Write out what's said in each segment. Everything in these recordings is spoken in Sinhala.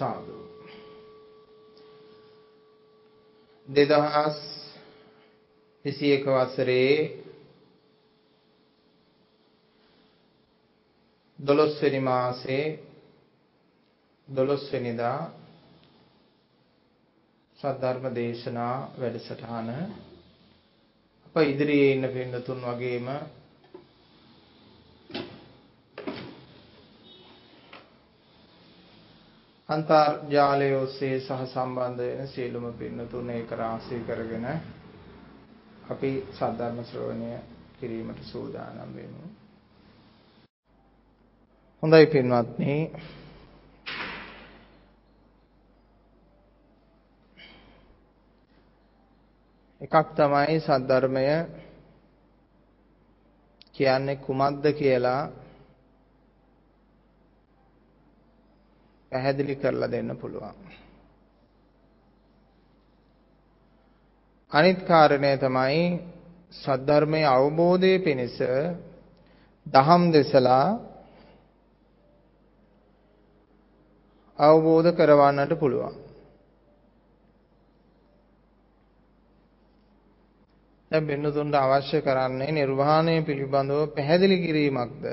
සාදු. 2021 වසරේ 12 වෙනි මාසේ 12 වෙනිදා සද්ධර්ම දේශනා වැඩසටහන අප ඉදිරියේ ඉන්න පින්නතුන් වගේම අන්තර්ජාලය ඔස්සේ සහ සම්බන්ධ වෙන සියලුම පින්නතුන් ඒක රාශී කරගෙන අපි සද්ධර්ම ශ්‍රවණය කිරීමට සූදානම් වෙමු. හොඳයි පින්වත්නි. එකක් තමයි සද්ධර්මය කියන්නේ කුමක්ද කියලා පැහැදිලි කරලා දෙන්න පුළුවන්. අනිත් කාරණය තමයි සද්ධර්මයේ අවබෝධයේ පිණිස දහම් දෙසලා අවබෝධ කරවන්නට පුළුවන්. දැන් බින්නතුන්ට අවශ්‍ය කරන්නේ නිර්වාණය පිළිබඳව පැහැදිලි කිරීමක්ද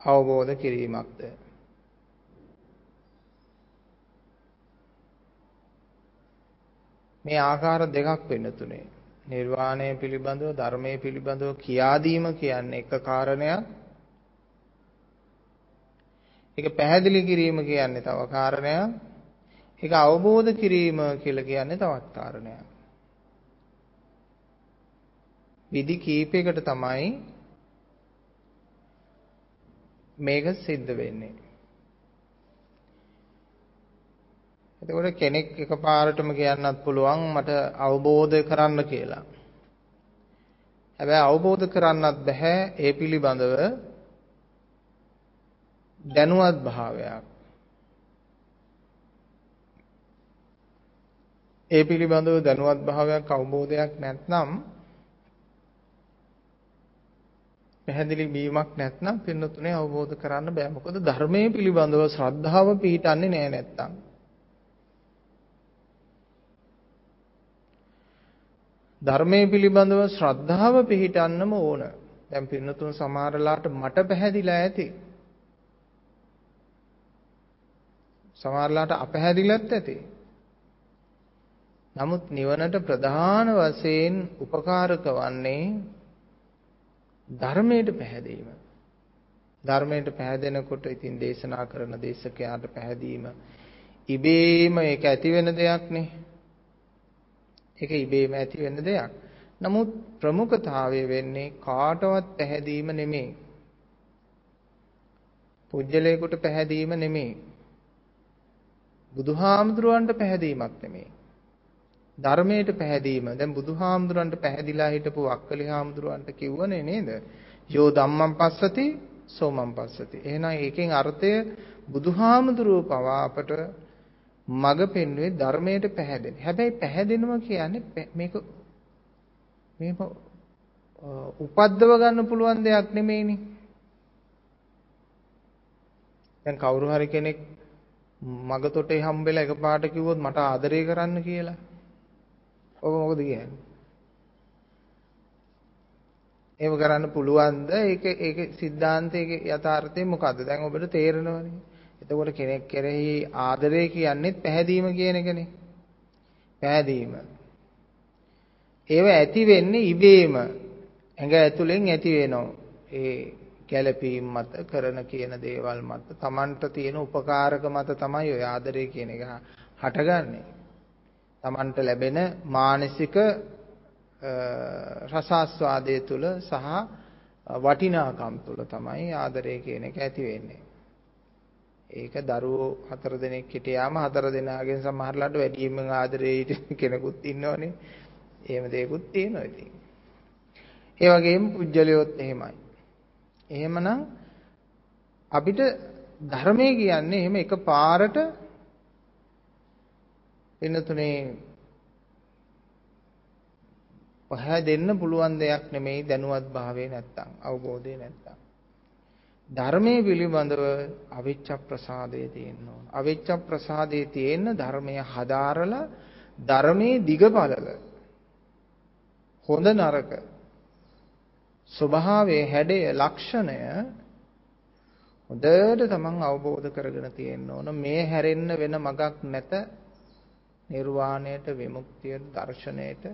අවබෝධ කිරීමක්ද මේ ආකාර දෙකක් වෙන්න තුනේ. නිර්වාණය පිළිබඳව ධර්මයේ පිළිබඳව කියා දීම කියන්නේ එක කාරණයක්. ඒක පැහැදිලි කිරීම කියන්නේ තව කාරණයක්. ඒක අවබෝධ කිරීම කියලා කියන්නේ තවත් කාරණයක්. විදි කීපයකට තමයි මේක සිද්ධ වෙන්නේ. එතකොට කෙනෙක් එකපාරටම කියන්නත් පුළුවන් මට අවබෝධ කරන්න කියලා. හැබැයි අවබෝධ කරන්නත් බෑ ඒ පිළිබඳව දැනුවත් භාවයක්. ඒ පිළිබඳව දැනුවත් භාවයක් අවබෝධයක් නැත්නම් පැහැදිලි වීමක් නැත්නම් පින්නතුනේ අවබෝධ කරන්න බෑ. මොකද ධර්මයේ පිළිබඳව ශ්‍රද්ධාව පිහිටන්නේ නෑ නැත්තම්. ධර්මයේ පිළිබඳව ශ්‍රද්ධාව පිහිටන්නම ඕන. දැන් පින්නතුන් සමහරලාට මට පැහැදිලා ඇති. සමහරලාට අපැහැදිලත් ඇති. නමුත් නිවනට ප්‍රධාන වශයෙන් උපකාරක වන්නේ ධර්මයට පැහැදීම. ධර්මයට පැහැදෙනකොට ඉතින් දේශනා කරන දේශකයාට පැහැදීම ඉබේම ඒක ඇති වෙන දෙයක් නේ. ඒක ඉබේම ඇති වෙන දෙයක්. නමුත් ප්‍රමුඛතාවය වෙන්නේ කාටවත් පැහැදීම නෙමෙයි. පුජ්‍යලයකට පැහැදීම නෙමෙයි. බුදුහාමුදුරුවන්ට පැහැදීමක් නෙමෙයි. ධර්මයට පැහැදීම. දැන් බුදුහාමුදුරන්ට පැහැදිලා හිටපු අක්කලි හාමුදුරන්ට කිව්වනේ නේද? යෝ ධම්මං පස්සති සෝමං පස්සති. එහෙනම් ඒකෙන් අර්ථය බුදුහාමුදුරුව පවා අපට මග පෙන්වුවේ ධර්මයට පැහැදෙන. හැබැයි පැහැදෙනවා කියන්නේ මේක මේක උපද්දව ගන්න පුළුවන් දෙයක් නෙමෙයිනේ. දැන් කවුරු හරි කෙනෙක් මගතොටේ හම්බෙලා එකපාරට කිව්වොත් මට ආදරය කරන්න කියලා. ඔබ මොකද කියන්නේ? එහෙම කරන්න පුළුවන්ද? ඒක ඒක සිද්ධාන්තයේ යථාර්ථය මොකද්ද? දැන් ඔබට තේරෙනවනේ. එතකොට කෙනෙක් කෙරෙහි ආදරය කියන්නේ පැහැදීම කියන එකනේ. පැහැදීම. ඒව ඇති වෙන්නේ ඉබේම ඇඟ ඇතුලෙන් ඇති වෙනවා. ඒ ගැළපීම් මත කරන කියන දේවල් මත Tamanට තියෙන උපකාරක මත තමයි ඔය ආදරය කියන එක හටගන්නේ. Tamanට ලැබෙන මානසික රසාස්වාදයේ තුල සහ වටිනාකම් තුල තමයි ආදරය කියන එක ඇති වෙන්නේ. ඒක දරුවෝ හතර දෙනෙක් හිටියාම හතර දෙනාගෙන් සමහරලාට වැඩියෙන්ම ආදරේ හිටින කෙනෙකුත් ඉන්නවනේ. එහෙම දෙයක්ත් තියෙනවා ඉතින්. ඒ වගේම පුජ්‍යලියොත් එහෙමයි. එහෙමනම් අපිට ධර්මයේ කියන්නේ එහෙම එකපාරට වෙනතුනේ පහ දෙන්න පුළුවන් දෙයක් නෙමෙයි දැනුවත් භාවයේ නැත්තම් අවබෝධය නැත්තම් ධර්මයේ පිළිබඳව අවිච්ඡ ප්‍රසාදයේ තියෙන්න ඕන. අවිච්ඡ ප්‍රසාදයේ තියෙන ධර්මය හදාරලා ධර්මයේ දිගපළල හොඳ නරක ස්වභාවයේ හැඩය ලක්ෂණය හොඳට තමන් අවබෝධ කරගෙන තියෙන්න ඕන මේ හැරෙන්න වෙන මගක් නැත නිර්වාණයට විමුක්තියට දර්ශනයට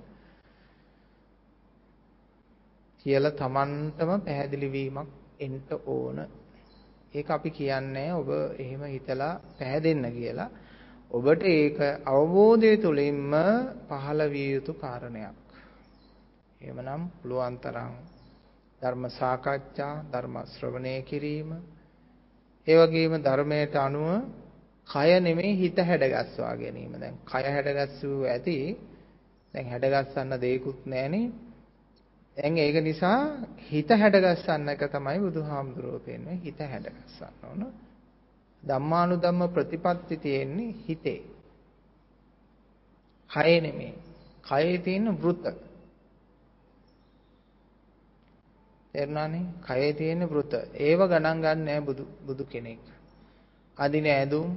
කියලා තමන්ටම පැහැදිලි වීමක් එන්න ඕන. ඒක අපි කියන්නේ ඔබ එහෙම හිතලා පැහැදෙන්න කියලා. ඔබට ඒක අවබෝධය තුළින්ම පහළ විය යුතු කාරණයක්. එහෙමනම් පුළුවන් තරම් ධර්ම සාකච්ඡා, ධර්ම ශ්‍රවණය කිරීම, ඒ වගේම ධර්මයට අනුව කය නෙමෙයි හිත හැඩගස්වා ගැනීම. දැන් කය හැඩගස්සුව ඇති. දැන් හැඩගස්සන්න දෙයක්වත් නැහනේ. දැන් ඒක නිසා හිත හැඩගස්සන්න එක තමයි බුදුහාමුදුරුවෝ කියන්නේ හිත හැඩගස්සන්න ඕන. ධම්මානුධම්ම ප්‍රතිපත්ති තියෙන්නේ හිතේ. කයේ නෙමෙයි. කයේ තියෙන වෘත. තේරුණානේ? කයේ තියෙන වෘත. ඒව ගණන් ගන්න නෑ බුදු බුදු කෙනෙක්. අදින ඇඳුම්,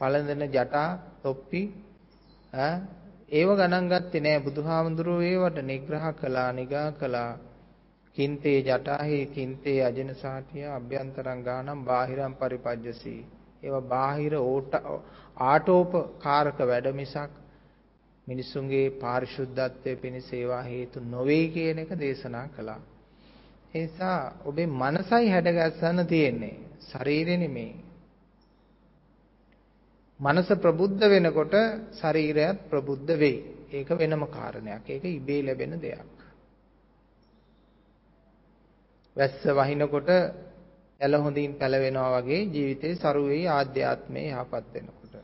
පළඳින ජටා, තොප්පි ඈ ඒව ගණන් ගත්තේ නෑ. බුදුහාමුදුරුවෝ ඒවට නිග්‍රහ කළා නිගා කළා. කින්තේ ජටාහි කින්තේ අජනසාටිය අභ්‍යන්තරං ගානම් බාහිරම් පරිපජ්ජසී. ඒවා බාහිර ආටෝපකාරක වැඩ මිසක් මිනිසුන්ගේ පාරිශුද්ධත්වයේ පිණිස ඒවා හේතු නොවේ කියන එක දේශනා කළා. ඒ නිසා ඔබේ මනසයි හැඩගස්සන්න තියෙන්නේ. ශරීරෙ නෙමෙයි. මනස ප්‍රබුද්ධ වෙනකොට ශරීරයත් ප්‍රබුද්ධ වෙයි. ඒක වෙනම කාරණයක්. ඒක ඉබේ ලැබෙන දෙයක්. වැස්ස වහිනකොට ඇල හොඳින් පැලවෙනවා වගේ ජීවිතේ සරු වෙයි ආධ්‍යාත්මේ යහපත් වෙනකොට.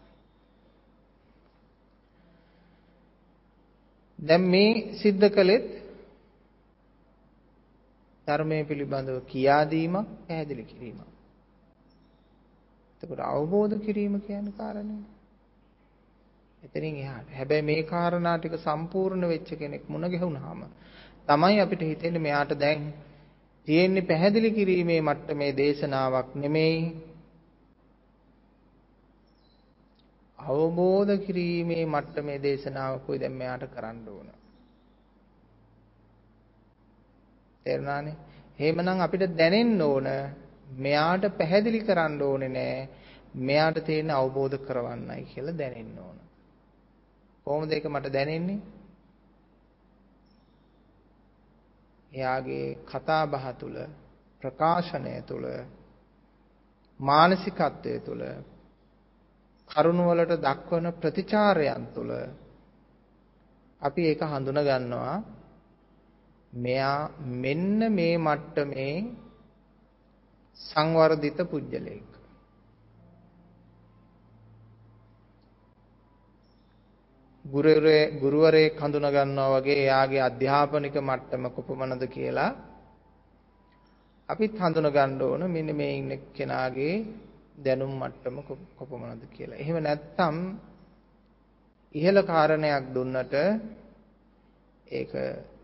දැන් මේ සිද්ධ කළෙත් ධර්මයේ පිළිබඳව කියා දීමක් පැහැදිලි කිරීමක්. එතකොට අවබෝධ කිරීම කියන්නේ කාරණේ. එතනින් එහාට. හැබැයි මේ කාරණා ටික සම්පූර්ණ වෙච්ච කෙනෙක් මුණ ගැහුනහම තමයි අපිට හිතෙන්නේ මෙයාට දැන් තියෙන්නේ පැහැදිලි කිරීමේ මට්ටමේ දේශනාවක් නෙමෙයි අවබෝධ කිරීමේ මට්ටමේ දේශනාවකුයි දැන් මෙයාට කරන්න ඕන. තේරුණානේ? එහෙමනම් අපිට දැනෙන්න ඕන මෙයාට පැහැදිලි කරන්න ඕනේ නෑ මෙයාට තියෙන අවබෝධ කරවන්නයි කියලා දැනෙන්න ඕන. කොහොමද ඒක මට දැනෙන්නේ? එයාගේ කතා බහ තුළ ප්‍රකාශනය තුළ මානසිකත්වය තුළ කරුණ වලට දක්වන ප්‍රතිචාරයන් තුළ අපි ඒක හඳුනා ගන්නවා මෙයා මෙන්න මේ මට්ටමේ සංවර්ධිත පුජ්‍යලෙක්. ගුරුවරේ ගුරුවරයෙක් හඳුනා ගන්නවා වගේ එයාගේ අධ්‍යාපනික මට්ටම කොපමණද කියලා අපිත් හඳුනා ගන්න ඕන මෙන්න මේ ඉන්න කෙනාගේ දැනුම් මට්ටම කොපමණද කියලා. එහෙම නැත්නම් ඉහළ කාරණයක් දුන්නට ඒක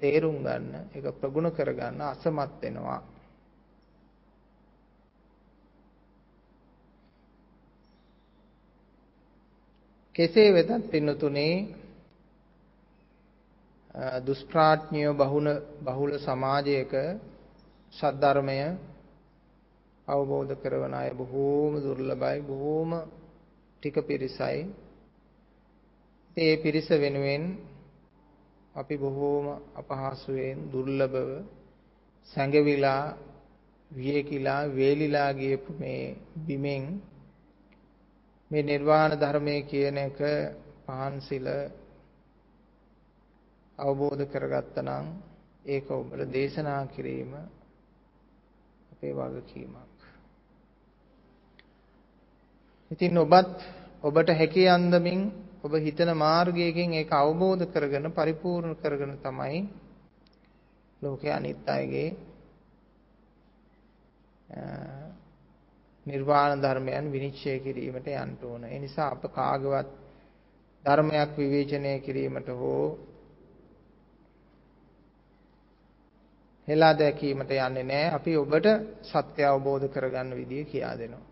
තේරුම් ගන්න, ඒක ප්‍රගුණ කරගන්න අසමත් වෙනවා. කෙසේ වෙතත් පින්නතුනේ දුෂ්ප්‍රාඥය බහුල බහුල සමාජයක සද්ධර්මය අවබෝධ කරවන අය බොහෝම දුර්ලභයි බොහෝම ටික පිරිසයි. ඒ පිරිස වෙනුවෙන් අපි බොහෝම අපහසුයෙන් දුර්ලභව සැඟවිලා වියකිලා වේලිලා ගියපු මේ බිමෙන් මේ නිර්වාණ ධර්මයේ කියන එක පහන්සිල අවබෝධ කරගත්තා නම් ඒක ඔබට දේශනා කිරීම අපේ වගකීමක්. ඉතින් ඔබත් ඔබට හැකි අන්දමින් ඔබ හිතන මාර්ගයකින් ඒක අවබෝධ කරගෙන පරිපූර්ණ කරගෙන තමයි ලෝකයේ අනිත් අයගේ නිර්වාණ ධර්මයන් විනිශ්චය කිරීමට යන්න ඕන. ඒ නිසා අප කාගවත් ධර්මයක් විවේචනය කිරීමට හෝ හෙලා දැකීමට යන්නේ නැහැ. අපි ඔබට සත්‍ය අවබෝධ කරගන්න විදිය කියා දෙනවා.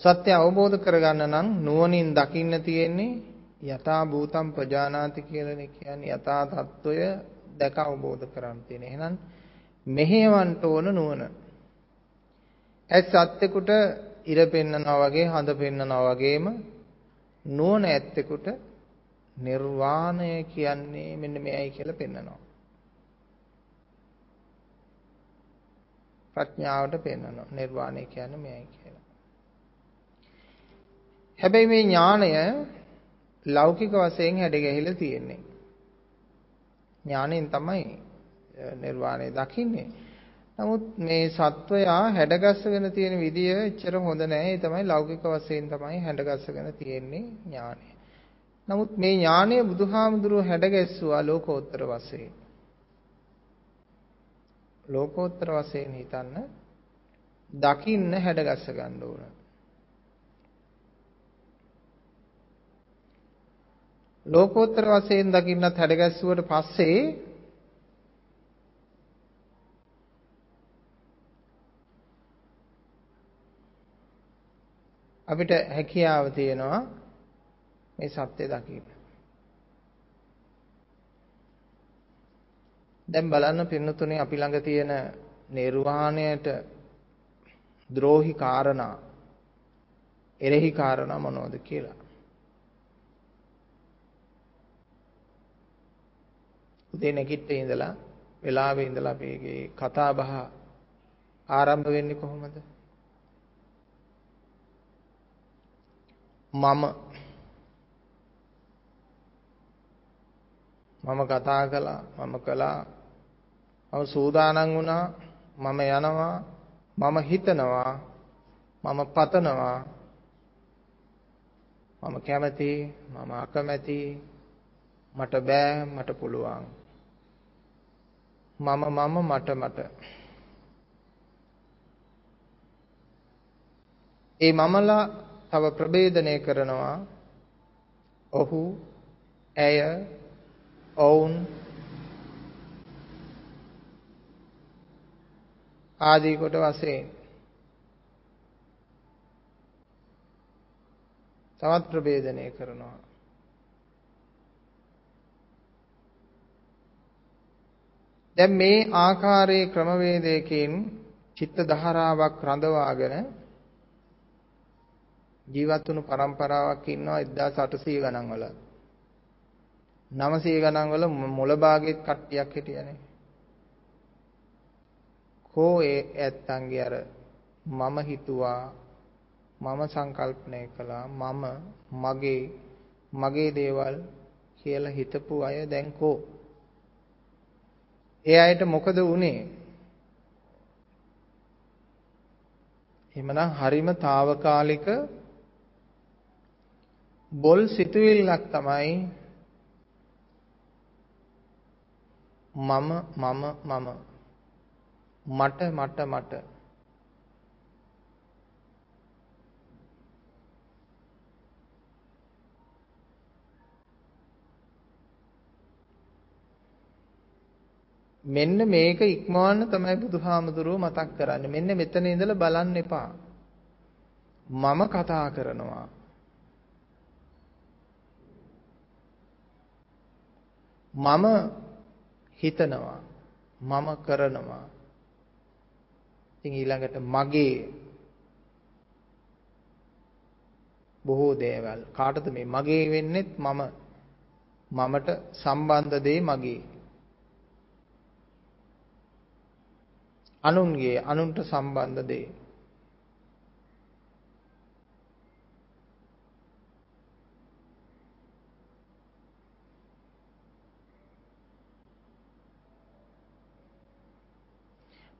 සත්‍ය අවබෝධ කරගන්න නම් නුවණින් දකින්න තියෙන්නේ යථා භූතම් ප්‍රජානාති කියලා කියන්නේ යථා තත්වය දැක අවබෝධ කරගන්න තියෙන. එහෙනම් මෙහෙවන්න ඕන නුවණ. ඇස් සත්‍යකුට ඉර පෙන්නනවා වගේ හඳ පෙන්නනවා වගේම නුවණ ඇත්තෙකුට නිර්වාණය කියන්නේ මෙන්න මෙයයි කියලා පෙන්නනවා. ප්‍රඥාවට පෙන්නනවා. නිර්වාණය කියන්නේ මෙයයි කියලා. හැබැයි මේ ඥාණය ලෞකික වශයෙන් හැඩ ගැහිලා තියෙන්නේ. ඥාණයෙන් තමයි නිර්වාණය දකින්නේ. නමුත් මේ සත්වයා හැඩගස්සගෙන තියෙන විදිය එච්චර හොඳ නැහැ. ඒ තමයි ලෞකික වශයෙන් තමයි හැඩගස්සගෙන තියෙන්නේ ඥානය. නමුත් මේ ඥානය බුදුහාමුදුරුව හැඩගැස්සුවා ලෝකෝත්තර වශයෙන්. ලෝකෝත්තර වශයෙන් හිතන්න දකින්න හැඩගස්ස ගන්න ඕන. ලෝකෝත්තර වශයෙන් දකින්නත් හැඩගැස්සුවට පස්සේ අපිට හැකියාව තියෙනවා මේ සත්‍ය දකින්න. දැන් බලන්න පින්නතුනේ අපි ළඟ තියෙන නිර්වාණයට ද්‍රෝහි කාරණා එරෙහි කාරණා මොනවද කියලා. උදේ නැගිට්ටේ ඉඳලා වෙලාවේ ඉඳලා අපේ කතා බහ ආරම්භ වෙන්නේ කොහොමද? මම. මම කතා කළා මම කළා. මම සූදානම් වුණා මම යනවා මම හිතනවා මම පතනවා. මම කැමති මම අකමැති මට බෑ මට පුළුවන්. මම මම මට මට. ඒ මමලා තව ප්‍රභේදනය කරනවා. ඔහු ඇය ඔවුන් ආදී කොට වශයෙන් තවත් ප්‍රභේදනය කරනවා. දැන් මේ ආකාරයේ ක්‍රමවේදයකින් චිත්ත ධාරාවක් රඳවාගෙන ජීවත් වුණු પરම්පරාවක් ඉන්නවා 1800 ගණන් වල. 900 ගණන් වල මොළ භාගෙත් කට්ටියක් හිටියනේ. කෝ ඒ ඇත්තන්ගේ අර මම හිතුවා මම සංකල්පනය කළා මම මගේ මගේ දේවල් කියලා හිතපු අය දැන් කෝ ඒ අයට මොකද වුනේ එමනම් හරිම తాවකාලික බොල් සිතුවිල්ලක් තමයි මම මම මම මට මට මට මෙන්න මේක ඉක්මවන්න තමයි බුදුහාමුදුරුව මතක් කරන්නේ. මෙන්න මෙතන ඉඳලා බලන්න එපා. මම කතා කරනවා. මම හිතනවා. මම කරනවා. ඉතින් ඊළඟට මගේ බොහෝ දේවල් කාටද මේ මගේ වෙන්නේත් මම මමට සම්බන්ධ දේ මගේ අනුන්ගේ අනුන්ට සම්බන්ධ දේ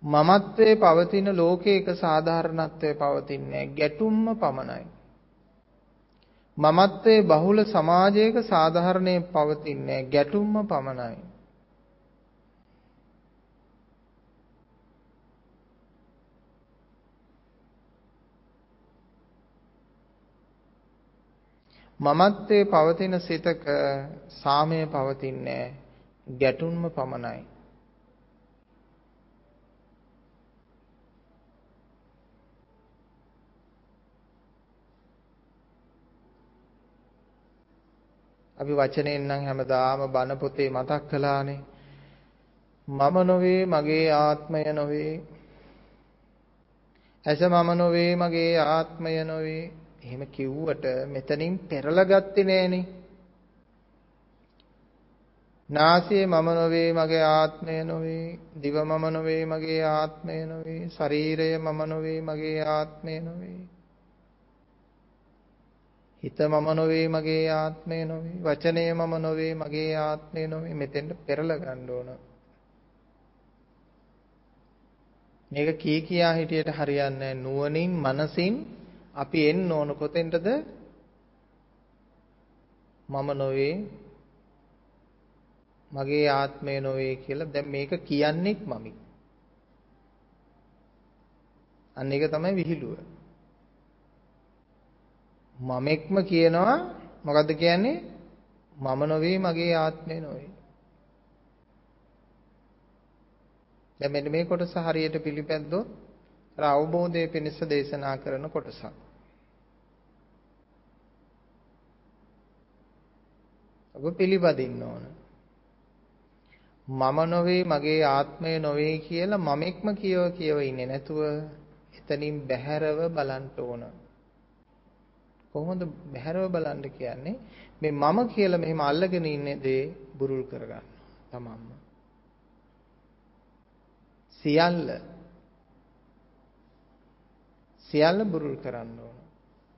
මමත්වයේ පවතින ලෝකයක සාධාරණත්වයේ පවතින්නේ ගැටුම්ම පමණයි. මමත්වයේ බහුල සමාජයක සාධාරණයේ පවතින්නේ ගැටුම්ම පමණයි. මමත්වයේ පවතින සිතක සාමය පවතින්නේ ගැටුම්ම පමණයි. අපි වචනෙන් නම් හැමදාම බණ පොතේ මතක් කළානේ. මම නොවේ මගේ ආත්මය නොවේ. ඇස මම නොවේ මගේ ආත්මය නොවේ. එහෙම කිව්වට මෙතනින් පෙරලා ගත්තේ නෑනේ. නාසය මම නොවේ මගේ ආත්මය නොවේ. දිව මම නොවේ මගේ ආත්මය නොවේ. ශරීරය මම නොවේ මගේ ආත්මය නොවේ. හිත මම නොවේ මගේ ආත්මය නොවේ. වචනය මම නොවේ මගේ ආත්මය නොවේ. මෙතෙන්ට පෙරලා ගන්න ඕන. මේක කී කියා හිටියට හරියන්නේ නුවණින් මනසින් අපි එන්න ඕන කොතෙන්ටද? මම නොවේ මගේ ආත්මය නොවේ කියලා. දැන් මේක කියන්නේත් මමයි. අන්න ඒක තමයි විහිළුව. මමෙක්ම කියනවා මොකද්ද කියන්නේ? මම නොවේ මගේ ආත්මය නොවේ. දැන් මෙන්න මේ කොටස හරියට පිළිපැද්දොත් අර අවබෝධයේ පිණිස දේශනා කරන කොටසක්. ඔබ පිළිපදින්න ඕන. මම නොවේ මගේ ආත්මය නොවේ කියලා මමෙක්ම කියව කියව ඉන්නේ නැතුව එතනින් බැහැරව බලන්න ඕන. කොහොමද බහැරව බලන්න කියන්නේ? මේ මම කියලා මෙහෙම අල්ලගෙන ඉන්නේ දේ බුරුල් කරගන්න තමන්ම. සියල්ල. සියල්ල බුරුල් කරන්න ඕන.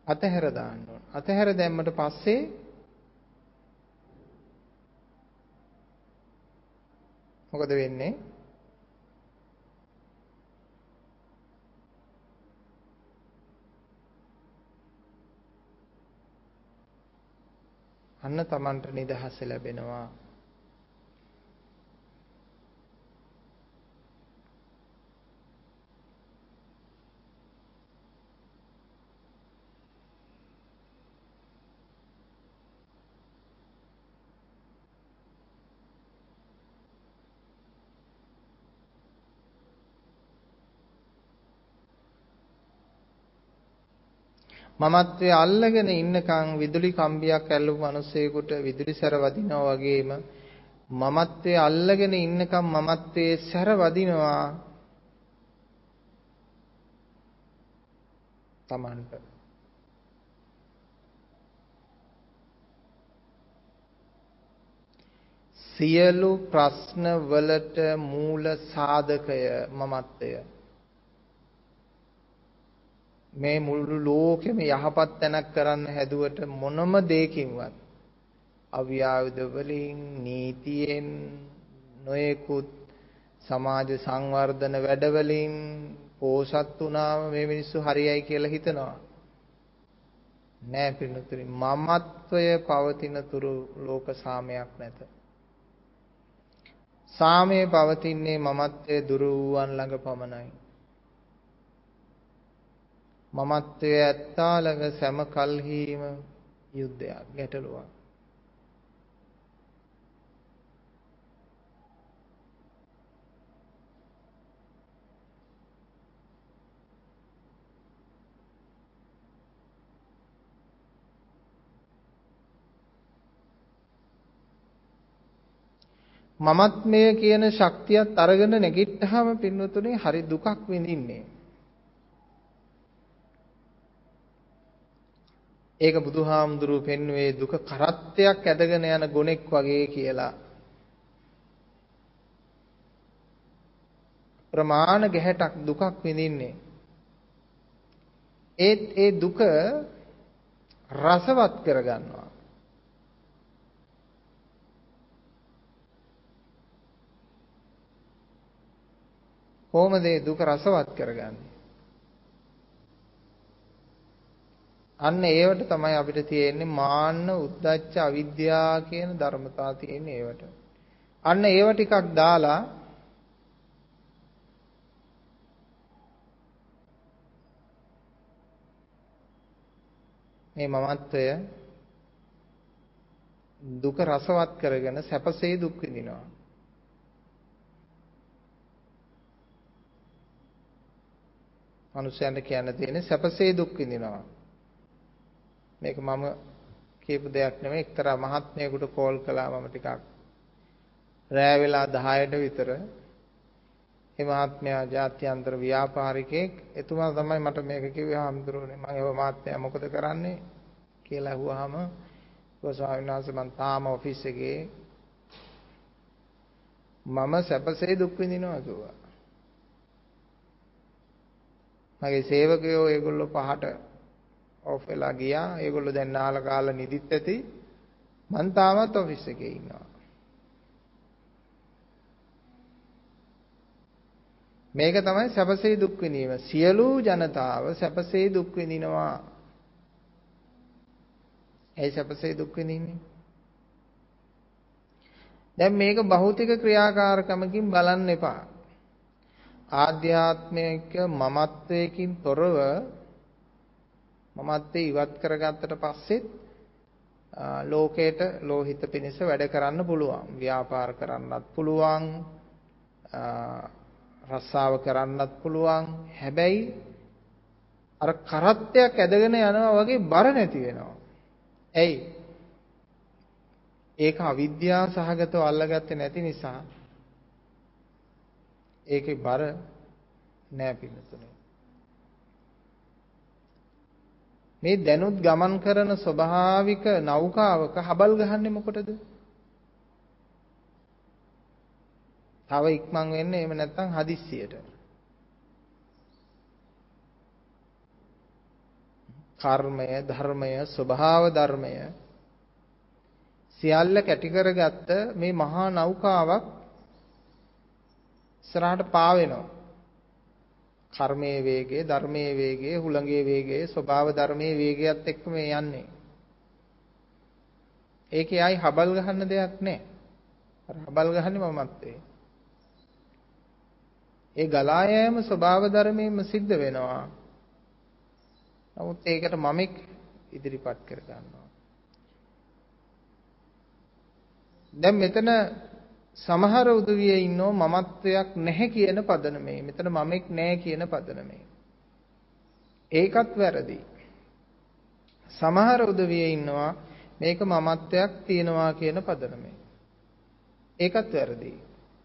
අතහැර දාන්න ඕන. අතහැර දැම්මට පස්සේ මොකද වෙන්නේ? අන්න Tamanට නිදහස ලැබෙනවා. මමත්වයේ අල්ලගෙන ඉන්නකම් විදුලි කම්බියක් ඇල්ලපු මිනිසෙකුට විදුලි සැර වදිනවා වගේම මමත්වයේ අල්ලගෙන ඉන්නකම් මමත්වයේ සැර වදිනවා Tamanට සියලු ප්‍රශ්න වලට මූල සාධකය මමත්වය. මේ මුළු ලෝකෙම යහපත් තැනක් කරන්න හැදුවට මොනම දෙයකින්වත් අවියාවිද වලින් නීතියෙන් නොයෙකුත් සමාජ සංවර්ධන වැඩවලින් පෝසත් වුණාම මේ මිනිස්සු හරියයි කියලා හිතනවා. නෑ පින්නතුනි මමත්වය පවතින තුරු ලෝක සාමයක් නැත. සාමය පවතින්නේ මමත්වයේ දුරු වූවන් ළඟ පමණයි. මමත්වයේ ඇත්තා ළඟ සෑම කල්හිම යුද්ධයක් ගැටලුවක්. මමත්මය කියන ශක්තියත් අරගෙන නැගිට්ටාම පින්වතුනි හරි දුකක් විඳින්නේ. ඒක බුදුහාමුදුරුව පෙන්වුවේ දුක කරත්තයක් ඇදගෙන යන ගොනෙක් වගේ කියලා. ප්‍රමාණ ගැහැටක් දුකක් විඳින්නේ. ඒත් ඒ දුක රසවත් කරගන්නවා. කොහොමද ඒ දුක රසවත් කරගන්නේ? අන්න ඒවට තමයි අපිට තියෙන්නේ මාන්න උද්දච්ච අවිද්‍යාව කියන ධර්මතා තියෙන්නේ ඒවට. අන්න ඒව ටිකක් දාලා මේ මමත්වය දුක රසවත් කරගෙන සැපසේ දුක් විඳිනවා. මනුස්සයන්ට කියන්න තියෙන්නේ සැපසේ දුක් විඳිනවා. මේක මම කියපු දෙයක් නෙමෙයි එක්තරා මහත්මයෙකුට කෝල් කළා මම ටිකක්. රෑ වෙලා 10ට විතර ඒ මහත්මයා ජාත්‍යන්තර ව්‍යාපාරිකයෙක්. එතුමා තමයි මට මේක කිව්වේ හාමුදුරුවනේ මම ඒ මහත්මයා මොකද කරන්නේ? කියලා අහුවාම කිව්වා ස්වාමීන් වහන්සේ මම තාම ඔෆිස් එකේ මම සැපසේ දුක් විඳිනවා කිව්වා. මගේ සේවකයෝ ඒගොල්ලෝ පහට ඔෆ් වෙලා ගියා. ඒගොල්ලෝ දැන් නාලා කාලා නිදිත් ඇති. මං තාමත් ඔෆිස් එකේ ඉන්නවා. මේක තමයි සැපසේ දුක් විඳීම. සියලු ජනතාව සැපසේ දුක් විඳිනවා. ඇයි සැපසේ දුක් විඳින්නේ? දැන් මේක භෞතික ක්‍රියාකාරකමකින් බලන්න එපා. ආධ්‍යාත්මික මමත්වයකින් තොරව මමත්වේ ඉවත් කරගත්තට පස්සෙත් ලෝකයට ලෝහිත පිණිස වැඩ කරන්න පුළුවන්. ව්‍යාපාර කරන්නත් පුළුවන්. රස්සාව කරන්නත් පුළුවන්. හැබැයි අර කරත්තයක් ඇදගෙන යනවා වගේ බර නැති වෙනවා. ඇයි? ඒක අවිද්‍යාව සහගතව අල්ලගත්තේ නැති නිසා ඒකේ බර නෑ පින්නතුනේ. මේ දැනුත් ගමන් කරන ස්වභාවික නෞකාවක හබල් ගහන්නේ මොකටද? තව ඉක්මන් වෙන්නේ එහෙම නැත්නම් හදිස්සියට. කර්මය, ධර්මය, ස්වභාව ධර්මය සියල්ල කැටි කරගත්ත මේ මහා නෞකාවක් ඉස්සරහට පාවෙනවා. කර්මයේ වේගය, ධර්මයේ වේගය, හුළඟේ වේගය, ස්වභාව ධර්මයේ වේගයත් එක්ක මේ යන්නේ. ඒකේ ආයි හබල් ගහන්න දෙයක් නැහැ. අර හබල් ගහන්නේ මමත්වේ. ඒ ගලා යෑම ස්වභාව ධර්මයෙන්ම සිද්ධ වෙනවා. නමුත් ඒකට මමෙක් ඉදිරිපත් කර ගන්නවා. දැන් මෙතන සමහර උදවිය ඉන්නෝ මමත්වයක් නැහැ කියන පදනමේ. මෙතන මමෙක් නැහැ කියන පදනමේ. ඒකත් වැරදි. සමහර උදවිය ඉන්නවා මේක මමත්වයක් තියනවා කියන පදනමේ. ඒකත් වැරදි.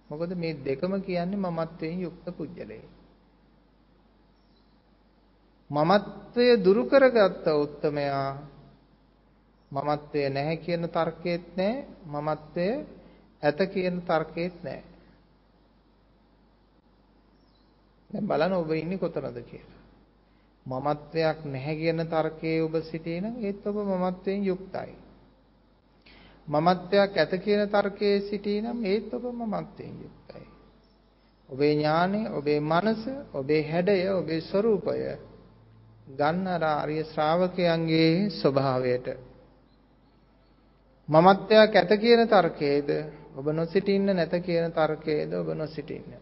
මොකද මේ දෙකම කියන්නේ මමත්වයෙන් යුක්ත පුජ්‍යලේ. මමත්වය දුරු කරගත්ත උත්තමයා මමත්වය නැහැ කියන තර්කයේත් නැහැ මමත්වය ඇත කියන තර්කයේත් නැහැ. දැන් බලන්න ඔබ ඉන්නේ කොතනද කියලා. මමත්වයක් නැහැ කියන තර්කයේ ඔබ සිටී නම් ඒත් ඔබ මමත්වයෙන් යුක්තයි. මමත්වයක් ඇත කියන තර්කයේ සිටී නම් ඒත් ඔබ මමත්වයෙන් යුක්තයි. ඔබේ ඥානය, ඔබේ මනස, ඔබේ හැඩය, ඔබේ ස්වરૂපය ගන්නර ආර්ය ශ්‍රාවකයන්ගේ ස්වභාවයට මමත්වයක් ඇත කියන තර්කයේද ඔබ නොසිටින්න නැත කියන තර්කයේද ඔබ නොසිටින්න.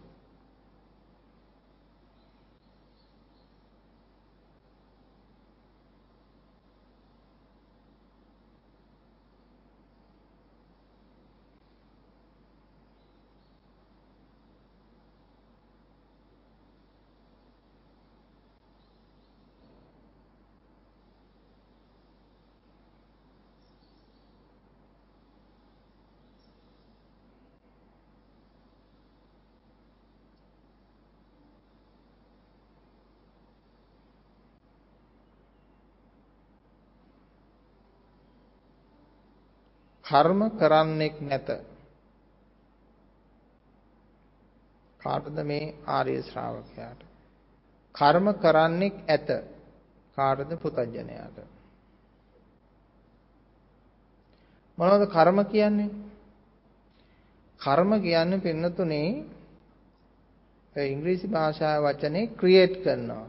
කර්ම කරන්නෙක් නැත. කාටද මේ ආර්ය ශ්‍රාවකයාට? කර්ම කරන්නෙක් ඇත. කාටද පුතඥයාට? මොනවද කර්ම කියන්නේ? කර්ම කියන්නේ පින්නතුනේ ඉංග්‍රීසි භාෂාවේ වචනේ ක්‍රියේට් කරනවා.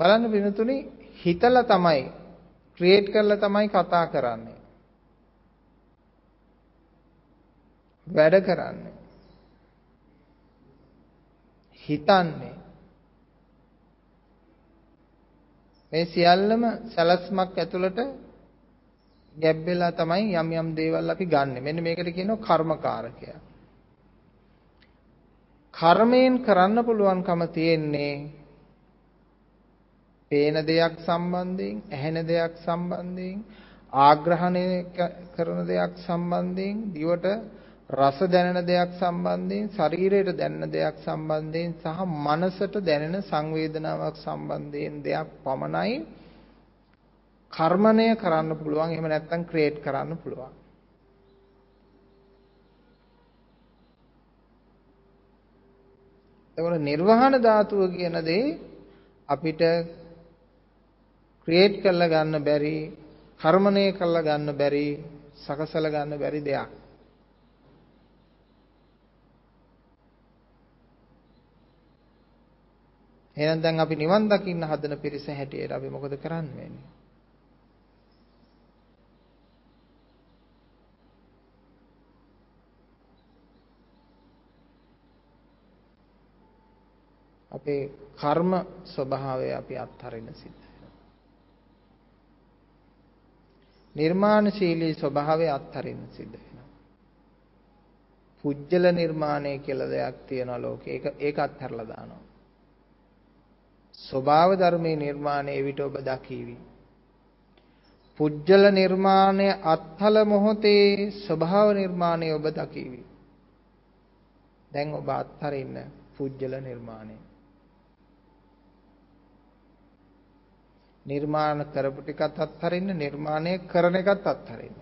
බලන්න පිනතුනි හිතලා තමයි ක්‍රියේට් කරලා තමයි කතා කරන්නේ. වැඩ කරන්නේ. හිතන්නේ. මේ සියල්ලම සලස්මක් ඇතුළට ගැබ් වෙලා තමයි යම් යම් දේවල් අපි ගන්නෙ. මෙන්න මේකට කියනවා කර්මකාරකය. කර්මයෙන් කරන්න පුළුවන්කම තියෙන්නේ පේන දෙයක් සම්බන්ධයෙන්, ඇහෙන දෙයක් සම්බන්ධයෙන්, ආග්‍රහණය කරන දෙයක් සම්බන්ධයෙන්, දිවට රස දැනෙන දෙයක් සම්බන්ධයෙන්, ශරීරයට දැනෙන දෙයක් සම්බන්ධයෙන් සහ මනසට දැනෙන සංවේදනාවක් සම්බන්ධයෙන් දෙයක් පමණයි කර්මණය කරන්න පුළුවන්. එහෙම නැත්නම් ක්‍රියේට් කරන්න පුළුවන්. එතකොට නිර්වාණ ධාතුව කියන දේ අපිට ක්‍රියේට් කරලා ගන්න බැරි, කර්මණය කරලා ගන්න බැරි, සකසලා ගන්න බැරි දෙයක්. එහෙනම් දැන් අපි නිවන් දකින්න හදන පිරිස හැටියට අපි මොකද කරන්න වෙන්නේ? අපේ කර්ම ස්වභාවය අපි අත්හරින්න සිද්ධ වෙනවා. නිර්මාණශීලී ස්වභාවය අත්හරින්න සිද්ධ වෙනවා. පුජ්‍යල නිර්මාණය කියලා දෙයක් තියෙනවා ලෝකේ. ඒක ඒක අත්හැරලා දානවා. ස්වභාව ධර්මයේ නිර්මාණය එවිට ඔබ දකීවි. පුජ්‍යල නිර්මාණය අත්හල මොහොතේ ස්වභාව නිර්මාණය ඔබ දකීවි. දැන් ඔබ අත්හරින්න පුජ්‍යල නිර්මාණය. නිර්මාණ කරපු ටිකත් අත්හරින්න නිර්මාණය කරන එකත් අත්හරින්න.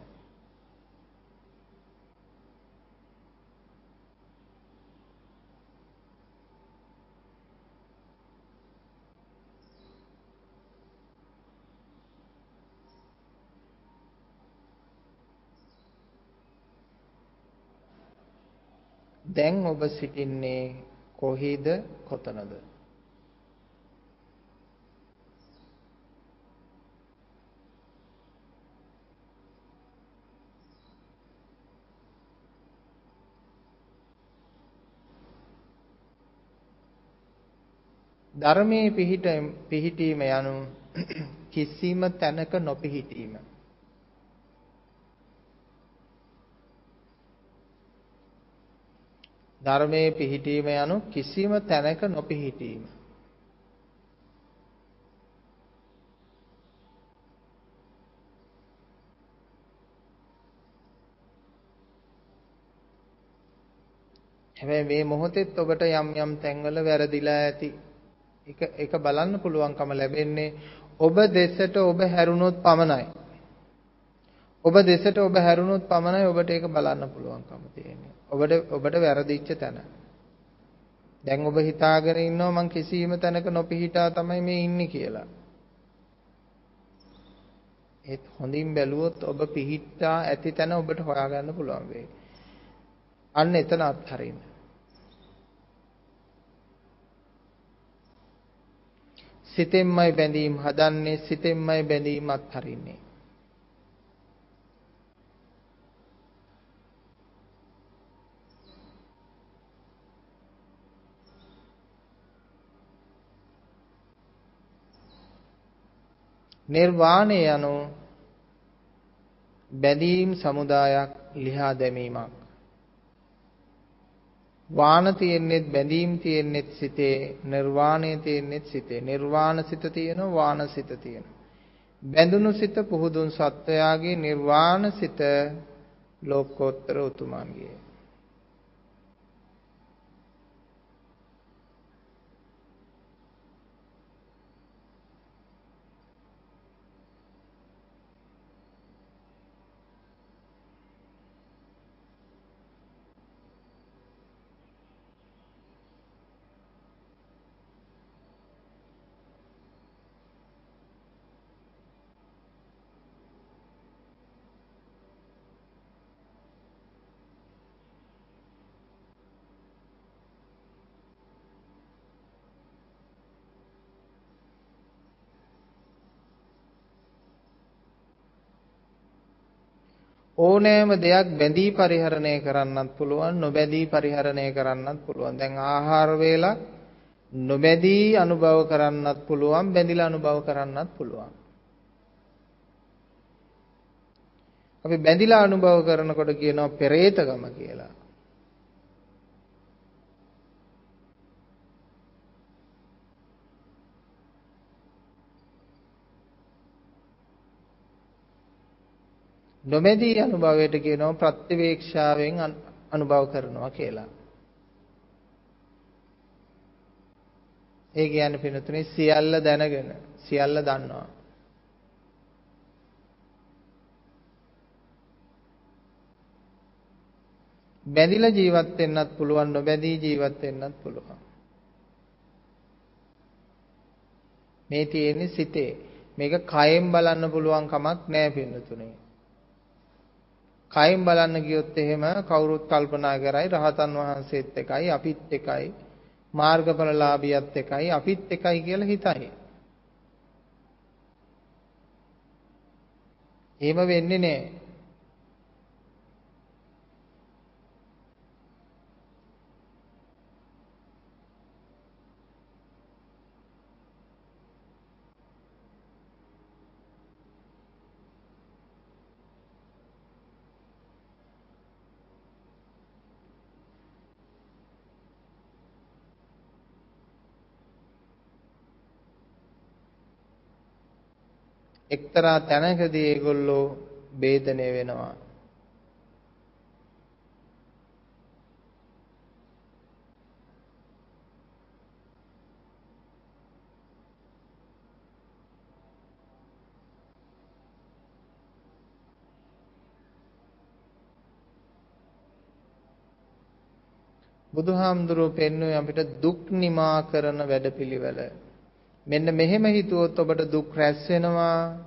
දැන් ඔබ සිටින්නේ කොහේද කොතනද ධර්මයේ පිහිට පිහිටීම යනු කිසිම තැනක නොපිහිටීම. ධර්මයේ පිහිටීම යනු කිසිම තැනක නොපිහිටීම. හැබැයි මේ මොහොතෙත් ඔබට යම් යම් තැන්වල වැරදිලා ඇති ඒක ඒක බලන්න පුළුවන්කම ලැබෙන්නේ ඔබ දෙසට ඔබ හැරුණොත් පමණයි. ඔබ දෙසට ඔබ හැරුණොත් පමණයි ඔබට ඒක බලන්න පුළුවන්කම තියෙන්නේ. ඔබට ඔබට වැරදිච්ච තැන. දැන් ඔබ හිතාගෙන ඉන්නවා මං කිසිම තැනක නොපිහිටා තමයි මේ ඉන්නේ කියලා. ඒත් හොඳින් බැලුවොත් ඔබ පිහිටා ඇති තැන ඔබට හොයාගන්න පුළුවන් වෙයි. අන්න එතන අත්හරින්න. සිතෙන්මයි බැඳීම් හදන්නේ සිතෙන්මයි බැඳීම් අත්හරින්නේ නිර්වාණය යනු බැඳීම් සමුදායක් ලිහා දැමීමක්. වාන තියෙන්නෙත් බැඳීම් තියෙන්නෙත් සිතේ නිර්වාණය තියෙන්නෙත් සිතේ. නිර්වාණ සිත තියෙනවා වාන සිත තියෙනවා බැඳුණු සිත පුහුදුන් සත්වයාගේ නිර්වාණ සිත ලෝකෝත්තර උතුමන්ගේ. ඕනෑම දෙයක් බැඳී පරිහරණය කරන්නත් පුළුවන් නොබැඳී පරිහරණය කරන්නත් පුළුවන්. දැන් ආහාර වේලා නොබැඳී අනුභව කරන්නත් පුළුවන් බැඳිලා අනුභව කරන්නත් පුළුවන්. අපි බැඳිලා අනුභව කරනකොට කියනවා පෙරේතකම කියලා. නොමැදී අනුභවයට කියනවා ප්‍රත්‍යවේක්ෂාවෙන් අනුභව කරනවා කියලා. ඒ කියන්නේ පිනතුනේ සියල්ල දැනගෙන සියල්ල දන්නවා. බැඳිලා ජීවත් වෙන්නත් පුළුවන් නොබැඳී ජීවත් වෙන්නත් පුළුවන්. මේ තියෙන්නේ සිතේ. මේක කයෙන් බලන්න පුළුවන් කමක් නැහැ පින්නතුනේ. කයින් බලන්න ගියොත් එහෙම කවුරුත් කල්පනා කරයි රහතන් වහන්සේත් එකයි අපිත් එකයි මාර්ගඵලලාභියත් එකයි අපිත් එකයි කියලා හිතයි. එහෙම වෙන්නේ නැහැ. එක්තරා තැනකදී ඒගොල්ලෝ ભેදණය වෙනවා. බුදුහාමුදුරුවෝ පෙන්වුවේ අපිට දුක් නිමා කරන වැඩපිළිවෙල. මෙන්න මෙහෙම හිතුවොත් ඔබට දුක් රැස් වෙනවා.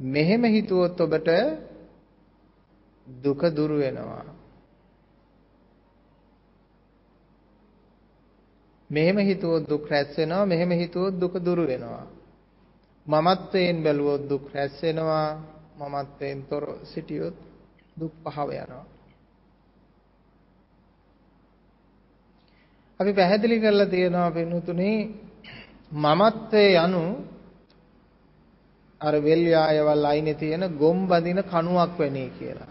මෙහෙම හිතුවොත් ඔබට දුක දුරු වෙනවා. මෙහෙම හිතුවොත් දුක් රැස් වෙනවා. මෙහෙම හිතුවොත් දුක දුරු වෙනවා. මමත්වයෙන් බැලුවොත් දුක් රැස් වෙනවා. මමත්වයෙන් තොර සිටියොත් දුක් පහව යනවා. අපි පැහැදිලි කරලා තියෙනවා පින්තුනේ මමත්වයේ යනු අර වෙල් යායවල් අයිනේ තියෙන ගොම් බඳින කණුවක් වෙන්නේ කියලා.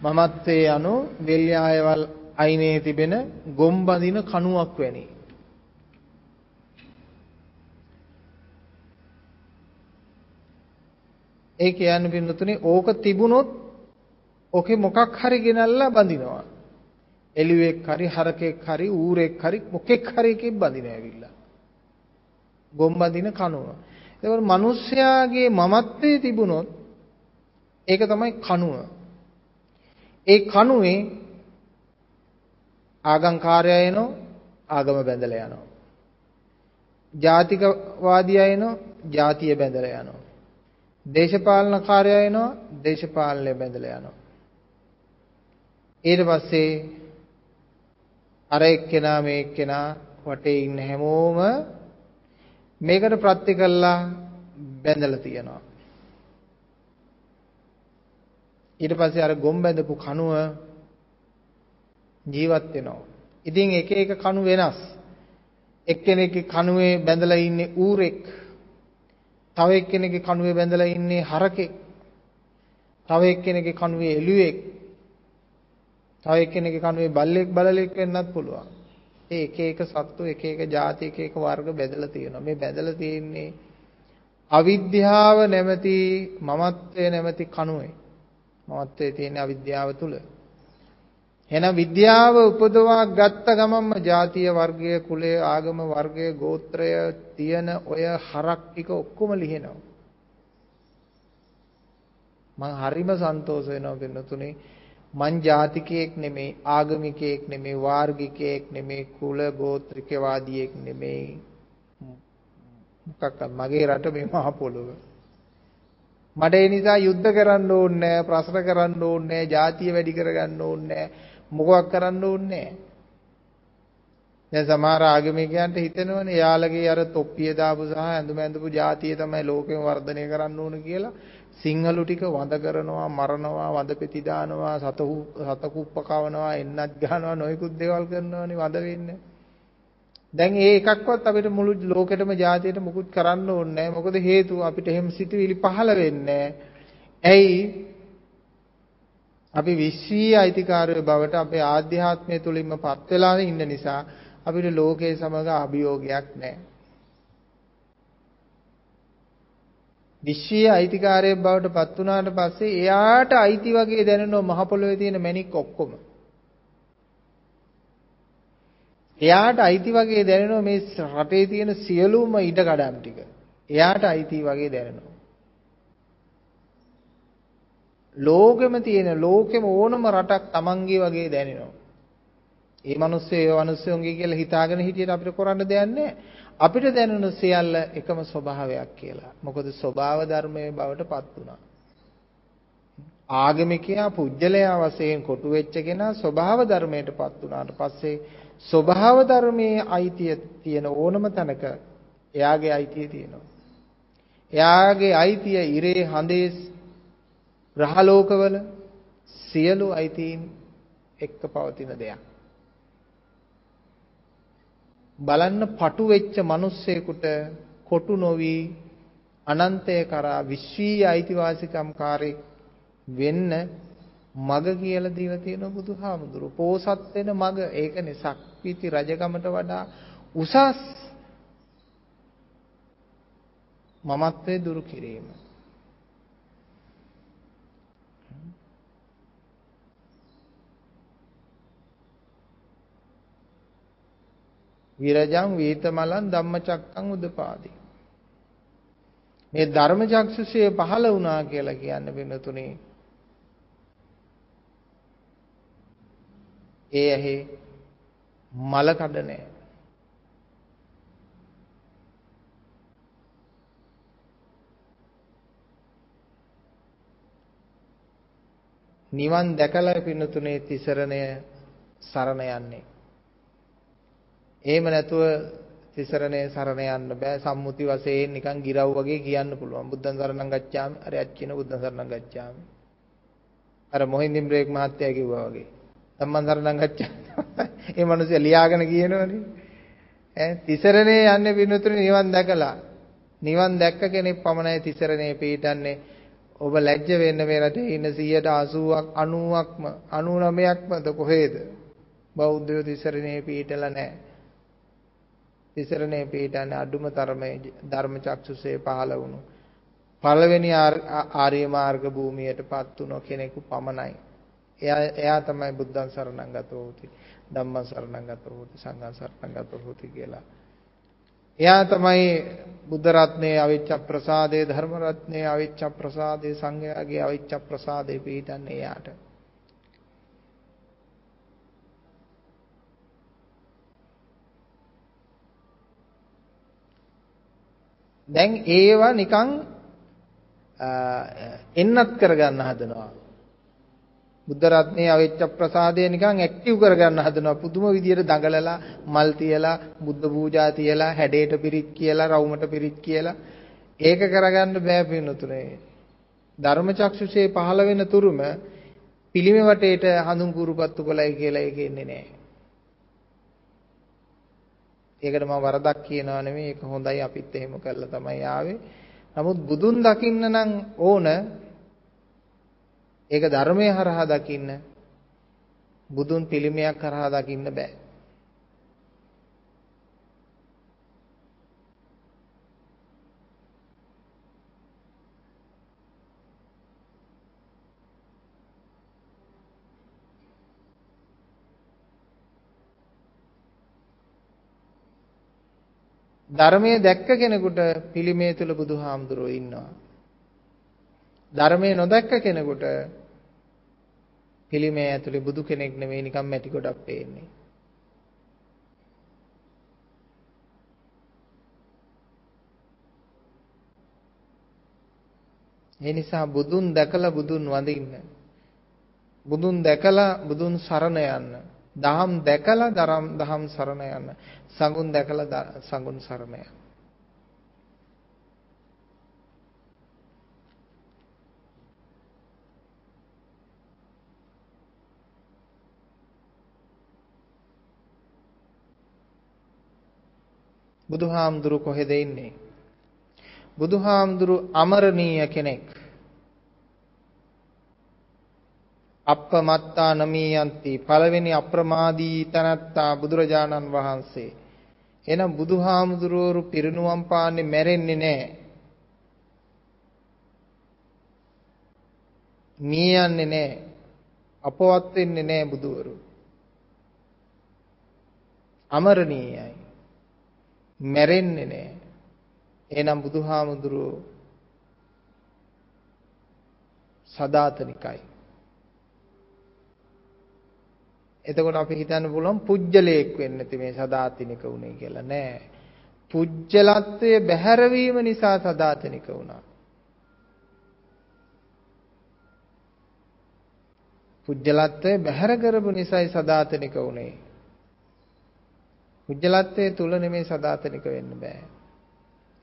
මමත්වයේ යනු වෙල් යායවල් අයිනේ තිබෙන ගොම් බඳින කණුවක් වැනි. ඒ කියන්නේ පින්නතුනේ ඕක තිබුණොත් ඔකේ මොකක් හරි ගෙනල්ලා බඳිනවා. එළුවෙක් හරි හරකෙක් හරි ඌරෙක් හරි මොකෙක් හරි එකෙක් බඳිනවා ඇවිල්ලා. ගොම් බඳින කනුව. ඒකවල මිනිස්යාගේ මමත්වයේ තිබුණොත් ඒක තමයි කනුව. ඒ කනුවේ ආගම්කාරය එනෝ ආගම බැඳලා යනවා. ජාතිකවාදියා එනෝ ජාතිය බැඳලා යනවා. දේශපාලනකාරය එනෝ දේශපාලනය බැඳලා යනවා. ඊට පස්සේ අර එක්කෙනා මේ එක්කෙනා වටේ ඉන්න හැමෝම මේකට ප්‍රත්‍ය කළා බැඳලා තියෙනවා. ඊට පස්සේ අර ගොම් බැඳපු කණුව ජීවත් වෙනවා. ඉතින් එක එක කණු වෙනස්. එක්කෙනෙක්ගේ කණුවේ බැඳලා ඉන්නේ ඌරෙක්. තව එක්කෙනෙක්ගේ කණුවේ බැඳලා ඉන්නේ හරකෙක්. තව එක්කෙනෙක්ගේ කණුවේ එළුවෙක්. තව එක්කෙනෙක්ගේ කණුවේ බල්ලෙක් බලලෙක් වෙන්නත් පුළුවන්. ඒ එක එක සත්තු එක එක ಜಾති එක එක වර්ග බෙදලා තියෙනවා. මේ බෙදලා තියෙන්නේ අවිද්‍යාව නැමැති මමත්වය නැමැති කණුවේ. මමත්වයේ තියෙන අවිද්‍යාව තුල. එහෙනම් විද්‍යාව උපදවා ගත්ත ගමන්ම ಜಾතිය වර්ගය කුලය ආගම වර්ගය ගෝත්‍රය තියෙන ඔය හරක් ටික ඔක්කොම ලිහෙනවා. මම හරිම සන්තෝෂ වෙනවා පින්නතුනේ මං ජාතිකයෙක් නෙමෙයි ආගමිකයෙක් නෙමෙයි වාර්ගිකයෙක් නෙමෙයි කුල ගෝත්‍රිකවාදියෙක් නෙමෙයි. මොකක්ද? මගේ රට මේ මහ පොළොව. මට ඒ නිසා යුද්ධ කරන්න ඕනේ නැහැ ප්‍රශ්න කරන්න ඕනේ නැහැ ජාතිය වැඩි කරගන්න ඕනේ. නැහැ මොකක් කරන්න ඕනේ? නැහැ දැන් සමහර ආගමිකයන්ට හිතෙනවනේ යාළගේ අර තොප්පිය දාපු සහ ඇඳුම ඇඳපු ජාතිය තමයි ලෝකෙම වර්ධනය කරන්න ඕන කියලා. සිංහලු ටික වඳ කරනවා මරනවා වඳ පෙති දානවා සතහු සතකුප්ප කවනවා එන්නත් ගහනවා නොයිකුත් දේවල් කරනවානේ වඳ වෙන්නේ. දැන් ඒ එකක්වත් අපිට මුළු ලෝකෙටම ජාතියට මුකුත් කරන්න ඕනේ නැහැ. මොකද හේතුව අපිට එහෙම සිතුවිලි පහළ වෙන්නේ ඇයි? අපි විශ්වීය අයිතිකාරය බවට අපේ ආධ්‍යාත්මය තුලින්ම පත් වෙලා ඉන්න නිසා අපිට ලෝකයේ සමග අභියෝගයක් නැහැ. විශ්වීය අයිතිකාරයෙක් බවට පත් වුණාට පස්සේ එයාට අයිති වගේ දැනෙනවා මහ පොළොවේ තියෙන මැණික් ඔක්කොම. එයාට අයිති වගේ දැනෙනවා මේ රටේ තියෙන සියලුම ඉඩකඩම් ටික. එයාට අයිති වගේ දැනෙනවා. ලෝකෙම තියෙන ලෝකෙම ඕනම රටක් Tamange වගේ දැනෙනවා. ඒ මිනිස්සු ඒ මිනිස්සුන්ගේ කියලා හිතාගෙන හිටියට අපිට කරන්න දෙයක් නැහැ. අපිට දැනුණු සියල්ල එකම ස්වභාවයක් කියලා. මොකද ස්වභාව ධර්මයේ බවට පත් වුණා. ආගමිකයා පුජ්‍යලයා වශයෙන් කොටු වෙච්ච කෙනා ස්වභාව ධර්මයට පත් වුණාට පස්සේ ස්වභාව ධර්මයේ අයිතිය තියෙන ඕනම තැනක එයාගේ අයිතිය තියෙනවා. එයාගේ අයිතිය ඉරේ හඳේ රහලෝකවල සියලු අයිතීන් එක්ක පවතින දෙයක්. බලන්න පටු වෙච්ච මිනිස්සෙකුට කොටු නොවි අනන්තය කරා විශ්වීය අයිතිවාසිකම්කාරී වෙන්න මග කියලා දීලා තියෙන බුදුහාමුදුරුවෝ. පෝසත් වෙන මග ඒකනේ සක්විති රජකමට වඩා උසස් මමත්වයේ දුරු කිරීම. විරජං වීතමලං ධම්මචක්කං උදපාදි. මේ ධර්මචක්ෂුෂය පහළ වුණා කියලා කියන්නේ වෙනතුනේ. ඒ ඇහි මල කඩ නැහැ. නිවන් දැකලා පින්නතුනේ තිසරණය සරණ යන්නේ. එහෙම නැතුව තිසරණේ සරණ යන්න බෑ. සම්මුති වශයෙන් නිකන් ගිරව් වගේ කියන්න පුළුවන්. බුද්ධං සරණං ගච්ඡාමි. අර යච්චින බුද්ධං සරණං ගච්ඡාමි. අර මොහින්දින් බ්‍රේක් මහත්තයා කිව්වා වගේ. ධම්මං සරණං ගච්ඡාමි. ඒ මිනිස්සු ලියාගෙන කියනවනේ. ඈ තිසරණේ යන්නේ විනුතුනේ නිවන් දැකලා. නිවන් දැක්ක කෙනෙක් පමණයි තිසරණේ පිටන්නේ ඔබ ලැජ්ජ වෙන්න මේ රටේ ඉන්න 180ක් 90ක්ම 99ක්මද කොහෙද? බෞද්ධයෝ තිසරණේ පිටලා නැහැ. තිසරණේ පිටන්නේ අඩුම තරමේ ධර්ම චක්සුසේ පහළ වුණු පළවෙනි ආර්ය මාර්ග භූමියටපත් වුණ කෙනෙකු පමණයි. එයා එයා තමයි බුද්ධං සරණං ගතෝ හොති. ධම්මං සරණං ගතෝ හොති. සංඝං සරණං ගතෝ හොති කියලා. එයා තමයි බුද්ධ රත්නයේ අවිච්ඡ ප්‍රසාදේ ධර්ම රත්නයේ අවිච්ඡ ප්‍රසාදේ සංඝයාගේ අවිච්ඡ ප්‍රසාදේ පිටන්නේ එයාට. දැන් ඒවා නිකන් එන්නත් කරගන්න හදනවා. බුද්ධ රත්නයේ අවිච්ඡ ප්‍රසාදය නිකන් ඇක්ටිව් කරගන්න හදනවා. පුදුම විදියට දඟලලා මල් තියලා බුද්ධ පූජා තියලා හැඩයට පිරිත් කියලා රවුමට පිරිත් කියලා ඒක කරගන්න බෑ පින්නතුනේ. ධර්මචක්ෂුෂේ පහළ වෙන තුරුම පිළිමේ වටේට හඳුන් කුරුපත්තු කොලයි කියලා ඒක එන්නේ නැහැ. ඒකට මම වරදක් කියනවා නෙමෙයි ඒක හොඳයි අපිත් එහෙම කරලා තමයි ආවේ. නමුත් බුදුන් දකින්න නම් ඕන ඒක ධර්මයේ හරහා දකින්න බුදුන් පිළිමයක් හරහා දකින්න බෑ. ධර්මයේ දැක්ක කෙනෙකුට පිළිමේ තුල බුදුහාමුදුරුවෝ ඉන්නවා. ධර්මයේ නොදැක්ක කෙනෙකුට පිළිමේ ඇතුලේ බුදු කෙනෙක් නෙමෙයි නිකන් මැටි ගොඩක් පේන්නේ. ඒ නිසා බුදුන් දැකලා බුදුන් වඳින්න. බුදුන් දැකලා බුදුන් සරණ යන්න. දහම් දැකලා දරම් දහම් සරණ යන සඟුන් දැකලා සඟුන් සරණ යන. බුදුහාමුදුරු කොහෙද ඉන්නේ? බුදුහාමුදුරු අමරණීය කෙනෙක්. අප්පමත්තා නමීයන්ති පළවෙනි අප්‍රමාදී තනත්තා බුදුරජාණන් වහන්සේ. එහෙනම් බුදුහාමුදුරුවෝ පිරිනුවම් පාන්නේ මැරෙන්නේ නැහැ. මිය යන්නේ නැහැ. අපවත් වෙන්නේ නැහැ බුදුවරු. අමරණීයයි. මැරෙන්නේ නැහැ. එහෙනම් බුදුහාමුදුරුවෝ සදාතනිකයි. එතකොට අපි හිතන්න පුළුවන් පුජ්‍යලයක් වෙන්න නැති මේ සදාතනික උනේ කියලා නෑ. පුජ්‍යලත්වයේ බැහැරවීම නිසා සදාතනික වුණා. පුජ්‍යලත්වයේ බැහැර කරපු නිසායි සදාතනික උනේ. පුජ්‍යලත්වයේ තුල නෙමෙයි සදාතනික වෙන්න බෑ.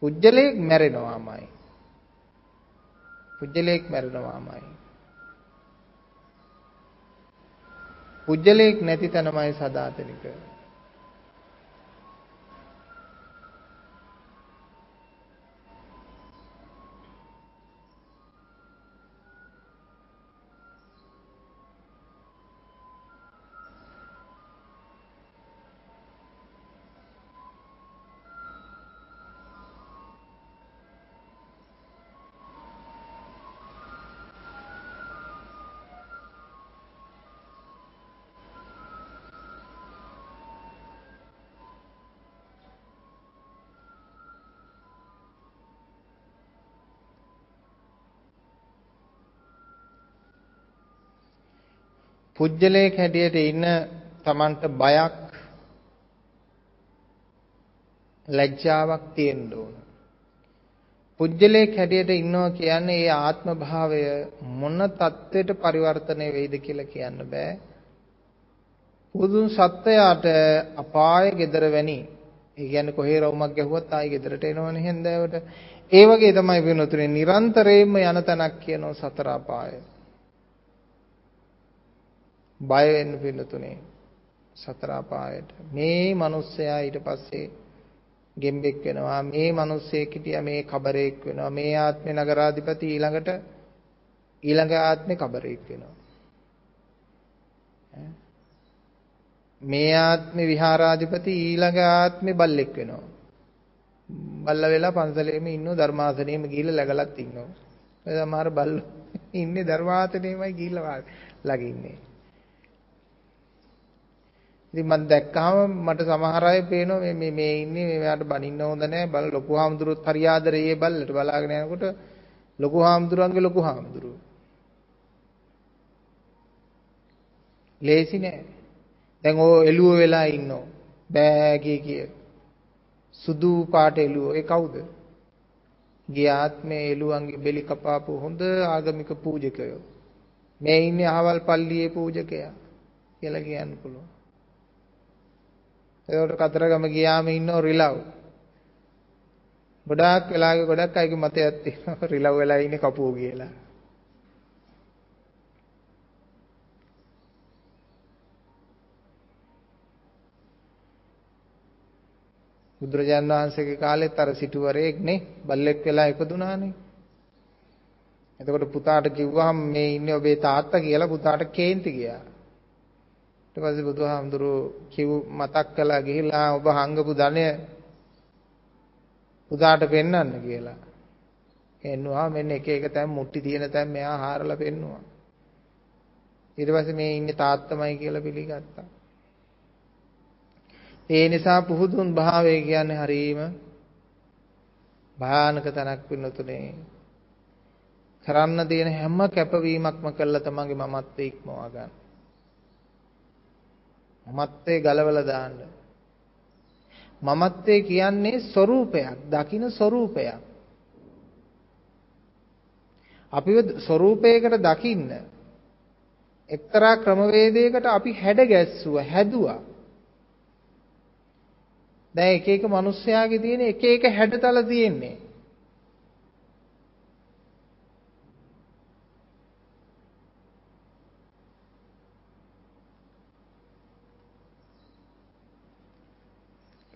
පුජ්‍යලයක් මැරෙනවාමයි. පුජ්‍යලයක් මැරෙනවාමයි. පුජ්‍යලයක් නැති තැනමයි සදාතනික. පුජ්‍යලයක හැටියට ඉන්න Tamanට බයක් ලැජ්ජාවක් තියෙන්න ඕන. පුජ්‍යලයක හැටියට ඉන්නවා කියන්නේ ඒ ආත්ම භාවය මොන தത്വෙට පරිවර්තනය වෙයිද කියලා කියන්න බෑ. පුදුන් සත්වයාට අපාය gedara වැනි. ඒ කියන්නේ කොහේ රවුමක් ගැහුවත් ආයි gedarට එනවනේ හන්දෑවට. ඒ වගේ තමයි වෙනතුනේ නිරන්තරයෙන්ම යන තැනක් කියනවා සතර අපාය. බය වෙන්න පින්නතුනේ සතර අපායට. මේ මිනිස්සයා ඊට පස්සේ ගෙම්බෙක් වෙනවා. මේ මිනිස්සෙක් හිටියා මේ කබරෙක් වෙනවා. මේ ආත්මේ නගරාධිපති ඊළඟට ඊළඟ ආත්මේ කබරෙක් වෙනවා. මේ ආත්මේ විහාරාධිපති ඊළඟ ආත්මේ බල්ලෙක් වෙනවා. බල්ල වෙලා පන්සලේම ඉන්නව ධර්මාසනෙම ගිහිල්ලා läගලත් ඉන්නවා. ඒ සමහර බල්ලෝ ඉන්නේ ධර්මාසනෙමයි ගිහිල්ලා ළඟ ඉතින් මම දැක්කහම මට සමහර අය පේනවා මේ මේ මේ ඉන්නේ මෙයාට බනින්න හොඳ නැහැ. බල ලොකු හාමුදුරුවොත් හරි ආදරේ බල්ලට බලාගෙන යනකොට ලොකු හාමුදුරුවන්ගේ ලොකු හාමුදුරුවෝ. ලේසි නෑ. දැන් ඕ එළුව වෙලා ඉන්නෝ. බෑ කිය කිය. සුදු පාට එළුව. ඒ කවුද? ගිය ආත්මේ එළුවන්ගේ බෙලි කපාපු හොඳ ආගමික පූජකයෝ. මේ ඉන්නේ අහවල් පල්ලියේ පූජකයා කියලා කියන්න පුළුවන්. ඒකට කතරගම ගියාම ඉන්නව රිලව්. ගොඩාක් වෙලාගේ ගොඩක් අයගේ මතයක් තියෙනවා රිලව් වෙලා ඉන්නේ කපුව කියලා. බුදුරජාණන් වහන්සේගේ කාලෙත් අර සිටුවරයෙක් නේ බල්ලෙක් වෙලා ඉපදුනානේ. එතකොට පුතාට කිව්වහම මේ ඉන්නේ ඔබේ තාත්තා කියලා පුතාට කේන්ති ගියා. ඊට පස්සේ බුදුහාමුදුරුවෝ කිව් මතක් කළා ගිහිලා ඔබ හංගපු ධනය පුතාට පෙන්වන්න කියලා. එන්නවා මෙන්න එක එක තැන් මුට්ටි තියෙන තැන් මෙයා හාරලා පෙන්නවා. ඊට පස්සේ මේ ඉන්නේ තාත්තමයි කියලා පිළිගත්තා. ඒ නිසා පුහුදුන් භාවය කියන්නේ හරීම භයානක තැනක් වෙනතුනේ. කරන්න තියෙන හැම කැපවීමක්ම කළා තමන්ගේ මමත්වයේ ඉක්මවා ගන්න. මමත්වේ ගලවලා දාන්න. මමත්වේ කියන්නේ ස්වરૂපයක්, දකින ස්වરૂපයක්. අපිව ස්වરૂපයකට දකින්න එක්තරා ක්‍රමවේදයකට අපි හැඩ ගැස්සුවා, හැදුවා. දැන් එක එක මිනිස්යාගේ තියෙන එක එක හැඩතල තියෙන්නේ.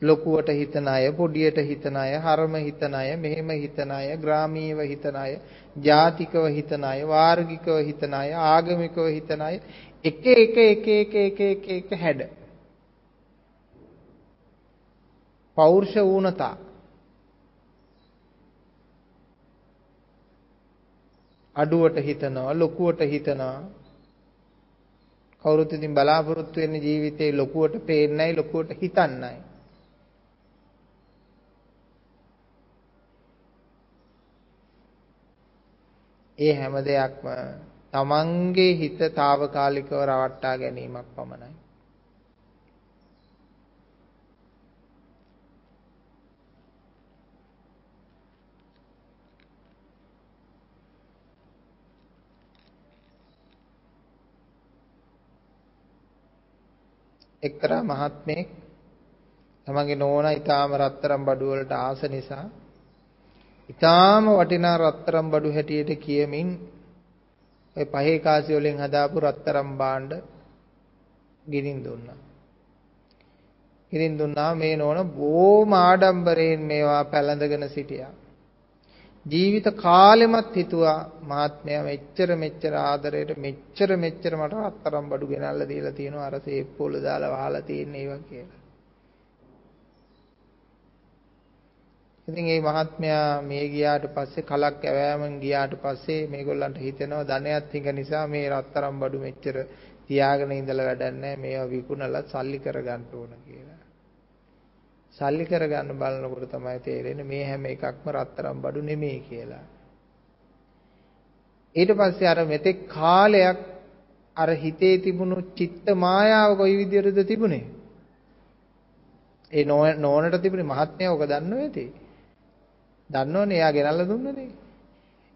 ලොකුවට හිතන අය, පොඩියට හිතන අය, හරම හිතන අය, මෙහෙම හිතන අය, ග්‍රාමීයව හිතන අය, ජාතිකව හිතන අය, වාර්ගිකව හිතන අය, ආගමිකව හිතන අය එක එක එක එක එක එක එක හැඩ. පෞරුෂ වුණතා අඩුවට හිතනවා ලොකුවට හිතනවා. කවුරුත් ඉතින් බලාපොරොත්තු වෙන්නේ ජීවිතේ ලොකුවට පේන්නයි ලොකුවට හිතන්නයි ඒ හැම දෙයක්ම තමන්ගේ හිත తాවකාලිකව රවට්ටා ගැනීමක් පමණයි. එක්තරා මහත්මයෙක් තමන්ගේ නෝනා ඊටාම රත්තරන් බඩු වලට ආස නිසා ඊටාම වටිනා රත්තරන් බඩු හැටියට කියමින් ඔය පහේ කාසි වලින් හදාපු රත්තරන් භාණ්ඩ ගිනින් දුන්නා. ගිනින් දුන්නා මේ නෝන බොහොම ආඩම්බරයෙන් මේවා පැලඳගෙන සිටියා. ජීවිත කාලෙමත් හිතුවා මහත්මයා මෙච්චර මෙච්චර ආදරයට මෙච්චර මෙච්චර මට අත්තරම් බඩු ගෙනල්ලා දීලා තියෙනවා අර සේප්පුවල දාලා වහලා තියෙන ඒවා කියලා. ඉතින් මේ මහත්මයා මේ ගියාට පස්සේ කලක් ඇවෑමෙන් ගියාට පස්සේ මේගොල්ලන්ට හිතෙනවා ධනයත් හිඟ නිසා මේ රත්තරම් බඩු මෙච්චර තියාගෙන ඉඳලා වැඩක් නැහැ මේවා විකුණලා සල්ලි කරගන්න ඕන කියලා. සල්ලි කරගන්න බලනකොට තමයි තේරෙන්නේ මේ හැම එකක්ම රත්තරන් බඩු නෙමෙයි කියලා. ඊට පස්සේ අර මෙතෙක් කාලයක් අර හිතේ තිබුණු චිත්ත මායාව කොයි විදිහටද තිබුණේ? ඒ නෝනට තිබුණේ මහත්මයා ඔක දන්නව ඇති. දන්නවනේ එයා ගෙනල්ලා දුන්නනේ.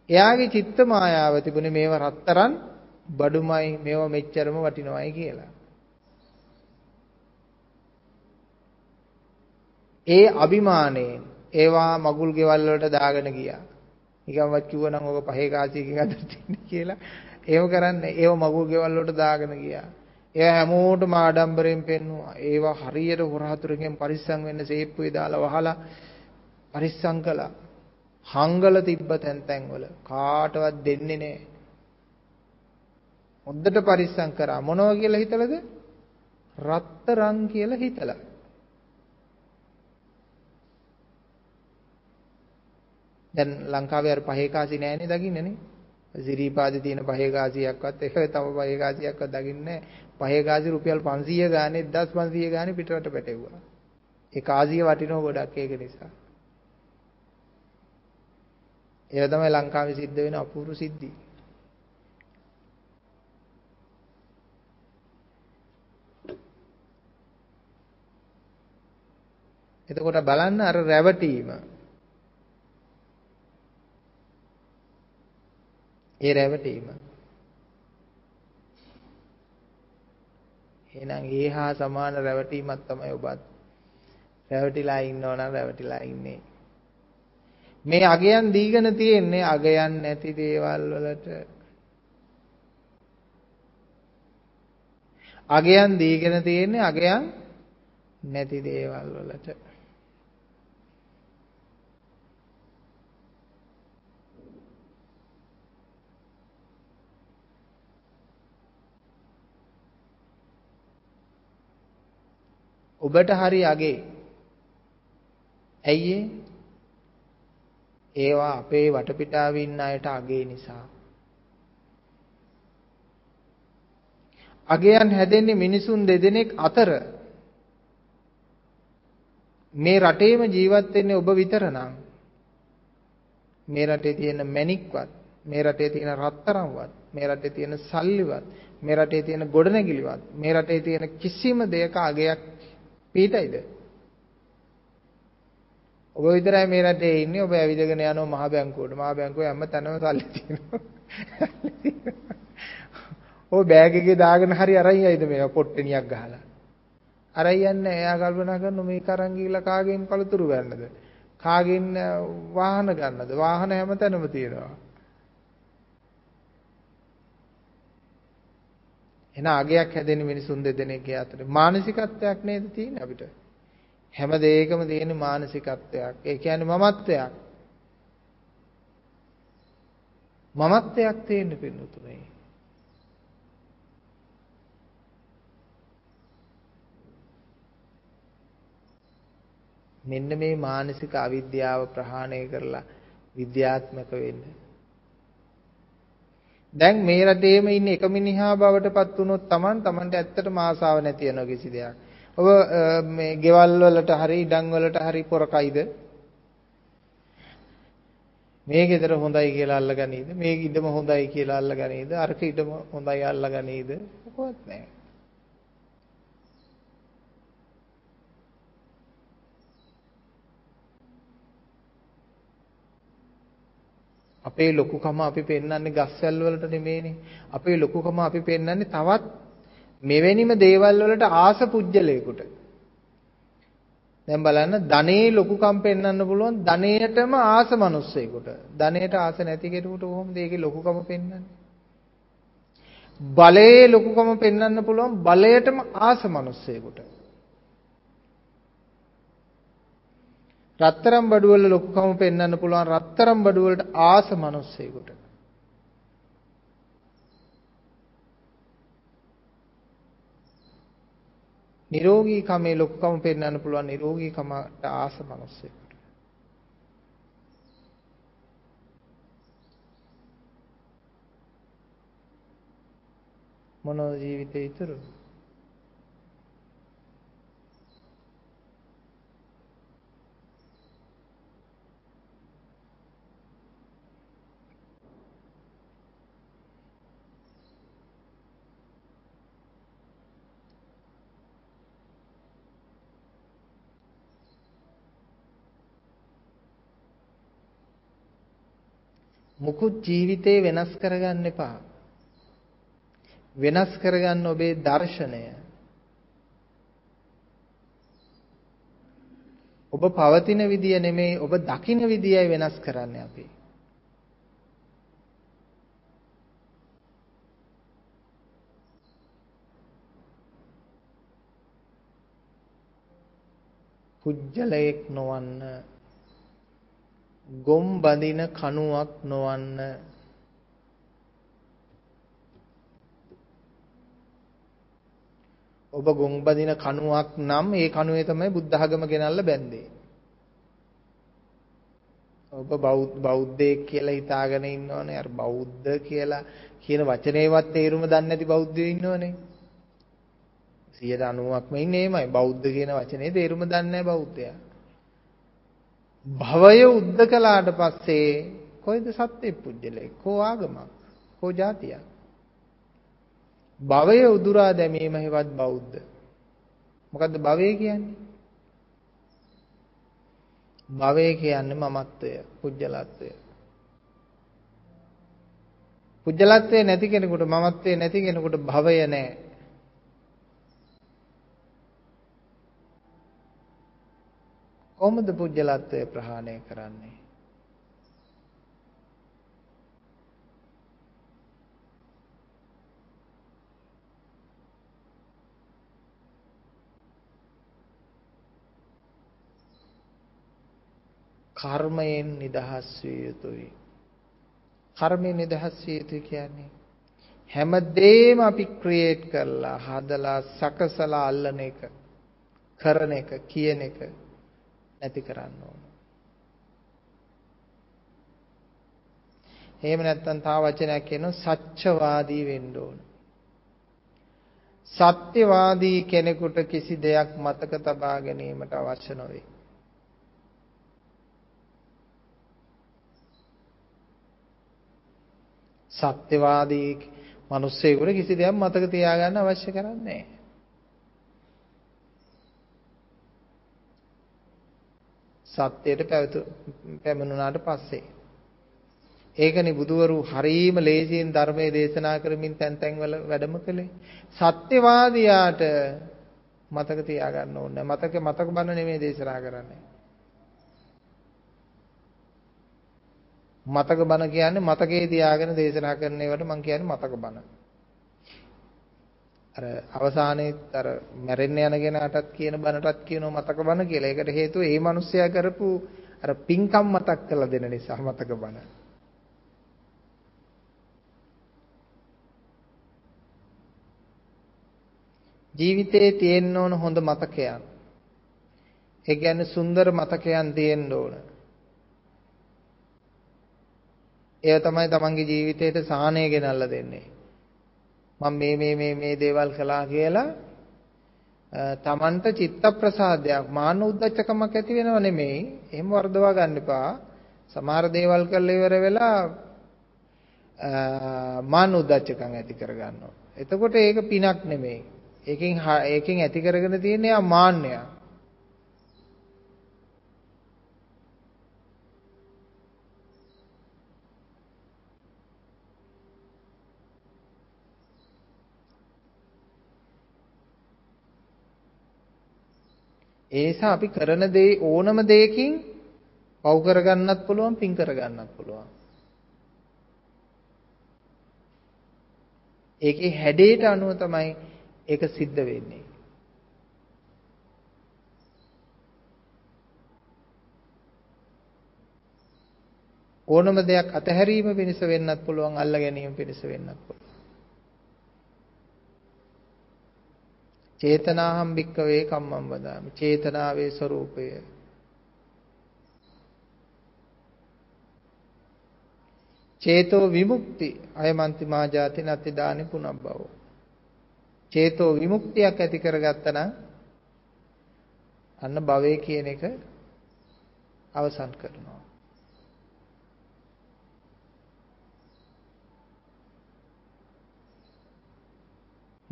එයාගේ චිත්ත මායාව තිබුණේ මේව රත්තරන් බඩුමයි මේව මෙච්චරම වටිනවයි කියලා. ඒ අභිමාණයෙන් ඒවා මගුල් ගෙවල් වලට දාගෙන ගියා. නිකම්වත් කිව්වනම් ඔක පහේ කාසියකින් අතර තින්නේ කියලා. ඒව කරන්නේ ඒව මගුල් ගෙවල් වලට දාගෙන ගියා. ඒවා හැමෝටම ආඩම්බරෙන් පෙන්නුවා. ඒවා හරියට හොරහතුරකින් පරිස්සම් වෙන්න සේප්පුවේ දාලා වහලා පරිස්සම් කළා. හංගල තිබ්බ තැන් තැන් වල කාටවත් දෙන්නේ නැහැ. හොද්දට පරිස්සම් කරා මොනවා කියලා හිතලද? රත්තරන් කියලා හිතලා. දැන් ලංකාවේ අර පහේ කාසි නෑනේ දකින්නේ නේ. සිරීපාදේ තියෙන පහේ කාසියක්වත් ඒක තව පහේ කාසියක්වත් දකින්නේ නෑ. පහේ කාසි රුපියල් 500 ගානේ 1500 ගානේ පිටරට පැටවුවා. ඒ කාසිය වටිනව ගොඩක් ඒක නිසා. ඒක තමයි ලංකාවේ සිද්ධ වෙන අපූර්ව සිද්ධි. එතකොට බලන්න අර රැවටීම ඒ රැවටීම. එහෙනම් ඒහා සමාන රැවටීමක් තමයි ඔබත්. රැවටිලා ඉන්නව නම් රැවටිලා ඉන්නේ. මේ අගයන් දීගෙන තියෙන්නේ අගයන් නැති දේවල් වලට. අගයන් දීගෙන තියෙන්නේ අගයන් නැති දේවල් වලට. ඔබට හරි අගේ. ඇයි ඒවා අපේ වටපිටාවේ ඉන්න අයට අගේ නිසා. අගයන් හැදෙන්නේ මිනිසුන් දෙදෙනෙක් අතර. මේ රටේම ජීවත් වෙන්නේ ඔබ විතර නම් මේ රටේ තියෙන මැණික්වත් මේ රටේ තියෙන රත්තරන්වත් මේ රටේ තියෙන සල්ලිවත් මේ රටේ තියෙන ගොඩනැගිලිවත් මේ රටේ තියෙන කිසිම දෙයක අගයක් පිටයිද? ඔබ විතරයි මේ රටේ ඉන්නේ. ඔබ ඇවිදගෙන යනවා මහ බැංකුවට. මහ බැංකුවේ හැම තැනම සල්ලි තියෙනවා. ඔය බෑග් එකේ දාගෙන හරි අරන් යයිද මේ පොට්ටනියක් ගහලා. අරන් යන්නේ එයා කල්පනා කරනවා මේක අරන් ගිහලා කාගෙන් පළතුරු ගන්නද? කාගෙන් වාහන ගන්නද? වාහන හැම තැනම තියෙනවා. එන අගයක් හැදෙන මිනිසුන් දෙදෙනෙක්ගේ අතර මානසිකත්වයක් නේද තියෙන්නේ අපිට. හැම දෙයකම තියෙන මානසිකත්වයක්. ඒ කියන්නේ මමත්වයක්. මමත්වයක් තියෙන්න පින්නතුනේ. මෙන්න මේ මානසික අවිද්‍යාව ප්‍රහාණය කරලා විද්‍යාත්මක වෙන්න. දැන් මේ රටේම ඉන්න එක මිනිහා බවට පත් වුණොත් Taman Tamanට ඇත්තටම ආසාව නැති වෙන කිසි දෙයක්. ඔබ මේ ගෙවල් වලට හරි ඉඩම් වලට හරි පොරකයිද? මේ ගෙදර හොඳයි කියලා අල්ලගනීද? මේ ඉඩම හොඳයි කියලා අල්ලගනීද? අරක ඉඩම හොඳයි අල්ලගනීද? මොකවත් නැහැ. අපේ ලොකුකම අපි පෙන්වන්නේ ගස්වැල් වලට නෙමෙයිනේ. අපේ ලොකුකම අපි පෙන්වන්නේ තවත් මෙවැනිම දේවල් වලට ආස පුජ්‍යලයකට. දැන් බලන්න ධනේ ලොකුකම් පෙන්වන්න පුළුවන් ධනයටම ආස මිනිස්සෙකුට. ධනයට ආස නැති කෙනෙකුට කොහොමද ඒකේ ලොකුකම පෙන්වන්නේ? බලයේ ලොකුකම පෙන්වන්න පුළුවන් බලයටම ආස මිනිස්සෙකුට. රත්තරම් බඩු වල ලොකුකම පෙන්වන්න පුළුවන් රත්තරම් බඩු වලට ආස මිනිස්සෙකුට. නිරෝගීකමේ ලොකුකම පෙන්වන්න පුළුවන් නිරෝගීකමට ආස මිනිස්සෙකුට. මොනෝ ජීවිතේ ඉතුරු? මුකුත් ජීවිතේ වෙනස් කරගන්න එපා. වෙනස් කරගන්න ඔබේ දර්ශනය. ඔබ පවතින විදිය නෙමෙයි ඔබ දකින විදියයි වෙනස් කරන්නේ අපි. කුජලයක් නොවන්න ගොම් බඳින කණුවක් නොවන්න. ඔබ ගොම් බඳින කණුවක් නම් ඒ කණුවේ තමයි බුද්ධ ආගම ගෙනල්ලා බැන්දේ. ඔබ බෞද්ධයෙක් කියලා හිතාගෙන ඉන්නවනේ. අර බෞද්ධ කියලා කියන වචනේවත් තේරුම දන්නේ නැති බෞද්ධයෝ ඉන්නවනේ. 90%ක්ම ඉන්නේ එමය බෞද්ධ කියන වචනේ තේරුම දන්නේ නැහැ බෞද්ධයා. භවය උද්ද කළාට පස්සේ කොයිද සත්‍ය පුජ්‍යලේ? කෝ ආගමක්? කෝ જાතියක් භවය උදුරා දැමීම හේවත් බෞද්ධ. මොකද්ද භවය කියන්නේ? භවය කියන්නේ මමත්වය පුජ්‍යලත්වය. පුජ්‍යලත්වය නැති කෙනෙකුට මමත්වය නැති කෙනෙකුට භවය නැහැ. කොහොමද පුජ්‍යලත්වය ප්‍රහාණය කරන්නේ? කර්මයෙන් නිදහස් විය යුතුයි. කර්මයෙන් නිදහස් විය යුතුයි කියන්නේ හැමදේම අපි ක්‍රියේට් කරලා හදලා සකසලා අල්ලන එක කරන එක කියන එක නැති කරන්න ඕන. එහෙම නැත්නම් තව වචනයක් කියනවා සත්‍යවාදී වෙන්න ඕන. සත්‍යවාදී කෙනෙකුට කිසි දෙයක් මතක තබා ගැනීමට අවශ්‍ය නොවේ. සත්‍යවාදී මිනිස්සෙකුට කිසි දෙයක් මතක තියාගන්න අවශ්‍ය කරන්නේ නැහැ. සත්‍යයට පැමිණුණාට පස්සේ. ඒකනේ බුදුවරු හරීම ලේසියෙන් ධර්මයේ දේශනා කරමින් තැන් තැන්වල වැඩම කළේ. සත්‍යවාදියාට මතක තියාගන්න ඕනේ. මතක මතක බන්න නෙමෙයි දේශනා කරන්නේ. මතක බණ කියන්නේ මතකේ තියාගෙන දේශනා කරන ඒවට මම කියන්නේ මතක බණ අර අවසානයේත් අර මැරෙන්න යන කෙනාටත් කියන බණටත් කියනවා මතක බණ කියලා. ඒකට හේතුව ඒ මිනිස්සයා කරපු අර පින්කම් මතක් කරලා දෙන නිසා මතක බණ. ජීවිතේ තියෙන්න ඕන හොඳ මතකයන්. ඒ කියන්නේ සුන්දර මතකයන් තියෙන්න ඕන. ඒව තමයි තමන්ගේ ජීවිතේට සාහනය ගෙනල්ලා දෙන්නේ. මම මේ මේ මේ මේ දේවල් කළා කියලා තමන්ට චිත්ත ප්‍රසාදයක් මාන උද්දච්චකමක් ඇති වෙනව නෙමෙයි. එහෙම වර්ධවා ගන්න එපා. සමහර දේවල් කරලා ඉවර වෙලා මාන උද්දච්චකම් ඇති කර ගන්නවා. එතකොට ඒක පිනක් නෙමෙයි. ඒකෙන් ඒකෙන් ඇති කරගෙන තියෙන්නේ ආ මාන්නයක්. ඒ නිසා අපි කරන දේ ඕනම දෙයකින් පව් කරගන්නත් පුළුවන් පින් කරගන්නත් පුළුවන්. ඒකේ හැඩයට අනුව තමයි ඒක සිද්ධ වෙන්නේ. ඕනම දෙයක් අතහැරීම පිණිස වෙන්නත් පුළුවන් අල්ල ගැනීම පිණිස වෙන්නත් පුළුවන්. චේතනාහම් භික්කවේ කම්මං වදාමි. චේතනාවේ ස්වરૂපය. චේතෝ විමුක්ති අයමන්ති මා ජාති නති දානි පුනබ්බව. චේතෝ විමුක්තියක් ඇති කරගත්තා නම් අන්න භවය කියන එක අවසන් කරනවා.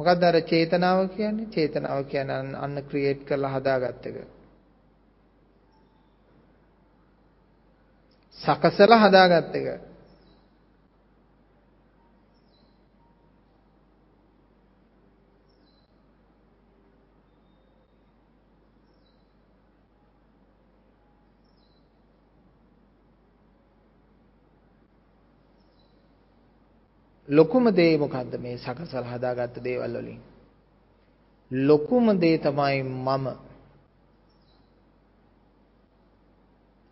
මොකක්ද අර චේතනාව කියන්නේ? චේතනාව කියන්නේ අන්න ක්‍රියේට් කරලා හදාගත්ත එක. සකසලා හදාගත්ත එක. ලොකුම දේ මොකද්ද මේ සකසලා හදාගත්ත දේවල් වලින්? ලොකුම දේ තමයි මම.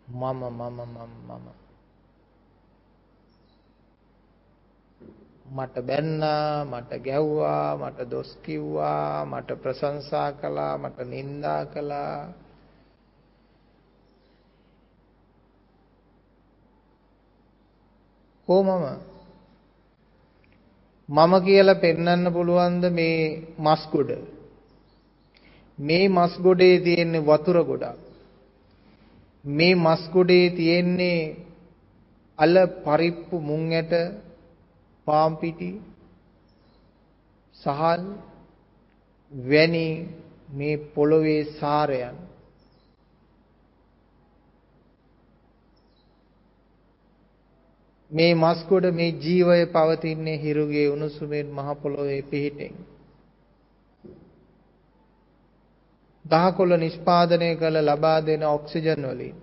මම මම මම මම. මට බැන්නා, මට ගැව්වා, මට දොස් කිව්වා, මට ප්‍රශංසා කළා, මට නිඳා කළා. කොහොමම මම කියලා පෙන්වන්න පුළුවන්ද මේ මස් ගොඩ? මේ මස් ගොඩේ තියෙන වතුර ගොඩක්. මේ මස් ගොඩේ තියෙන්නේ අල පරිප්පු මුං ඇට පාම් පිටි සහල් වැනි මේ පොළවේ සාරයන්. මේ මස්කොඩ මේ ජීවය පවතින්නේ හිරුගේ උණුසුමෙන් මහ පොළොවේ පිහිටෙන්. දහකොළ නිෂ්පාදනය කළ ලබා දෙන ඔක්සිජන් වලින්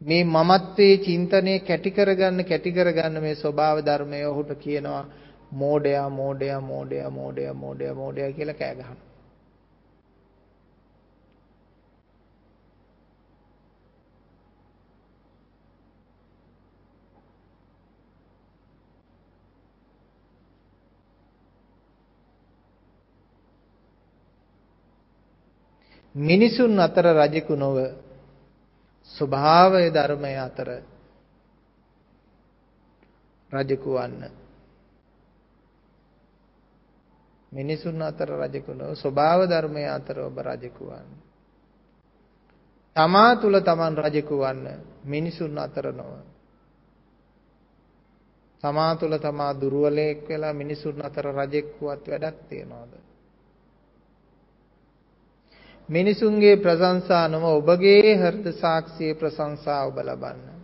මේ මමත්වයේ චින්තනය කැටි කරගන්න කැටි කරගන්න මේ ස්වභාව ධර්මය ඔහුට කියනවා මෝඩයා මෝඩයා මෝඩයා මෝඩයා මෝඩයා මෝඩයා කියලා කෑ ගහනවා මිනිසුන් අතර රජෙකු නොව ස්වභාවය ධර්මය අතර රජෙකු වන්න. මිනිසුන් අතර රජෙකු නොව ස්වභාව ධර්මය අතර ඔබ රජෙකු වන්න. තමා තුල තමන් රජෙකු වන්න මිනිසුන් අතර නොව. තමා තුල තමා දුර්වලයෙක් වෙලා මිනිසුන් අතර රජෙක් වුවත් වැඩක් තියනවද? මිනිසුන්ගේ ප්‍රශංසා නොව ඔබගේ හෘද සාක්ෂියේ ප්‍රශංසා ඔබ ලබන්න.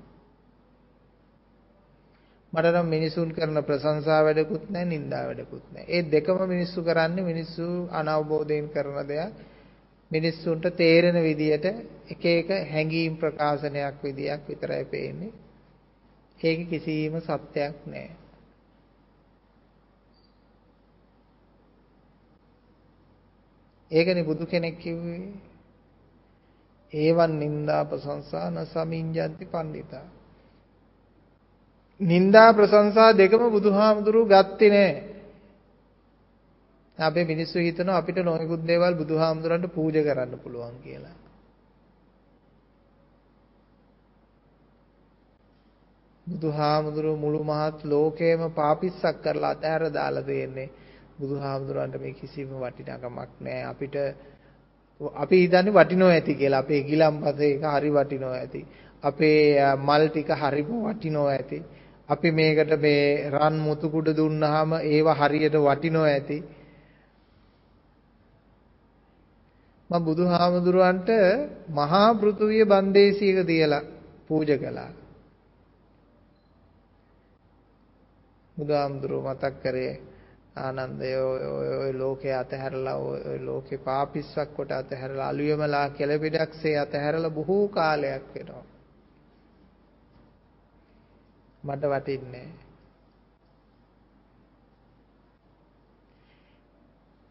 මට නම් මිනිසුන් කරන ප්‍රශංසා වැඩකුත් නැහැ නින්දා වැඩකුත් නැහැ. ඒ දෙකම මිනිස්සු කරන්නේ මිනිස්සු අනවබෝධයෙන් කරන දෙයක්. මිනිස්සුන්ට තේරෙන විදියට එක එක හැඟීම් ප්‍රකාශනයක් විදියක් විතරයි පේන්නේ. ඒක කිසිම සත්‍යයක් නෑ. ඒකනේ බුදු කෙනෙක් කිව්වේ. ඒවන් නින්දා ප්‍රශංසා න සමිඤ්ඤන්ති පණ්ඩිතා. නින්දා ප්‍රශංසා දෙකම බුදුහාමුදුරුවෝ ගත්තේ නෑ. අපේ මිනිස්සු හිතනවා අපිට නොයෙකුත් දේවල් බුදුහාමුදුරන්ට පූජා කරන්න පුළුවන් කියලා. බුදුහාමුදුරුවෝ මුළු මහත් ලෝකේම පාපිස්සක් කරලා අතහැර දාලා දෙන්නේ. බුදුහාමුදුරන්ට මේ කිසිම වටිනාකමක් නැහැ. අපිට අපි හිතන්නේ වටිනෝ ඇති කියලා. අපේ ගිලම්පස එක හරි වටිනෝ ඇති. අපේ මල් ටික හරිම වටිනෝ ඇති. අපි මේකට මේ රන් මුතු කුඩ දුන්නාම ඒව හරියට වටිනෝ ඇති. මම බුදුහාමුදුරුවන්ට මහා පෘථුවිය බන්දේසියක තියලා පූජා කළා. බුදුහාමුදුරුව මතක් කරේ ආනන්දය ඔය ලෝකේ අතහැරලා ඔය ලෝකේ පාපිස්සක් කොට අතහැරලා අලුයමලා කෙළපිඩක්සේ අතහැරලා බොහෝ කාලයක් වෙනවා. මට වටින්නේ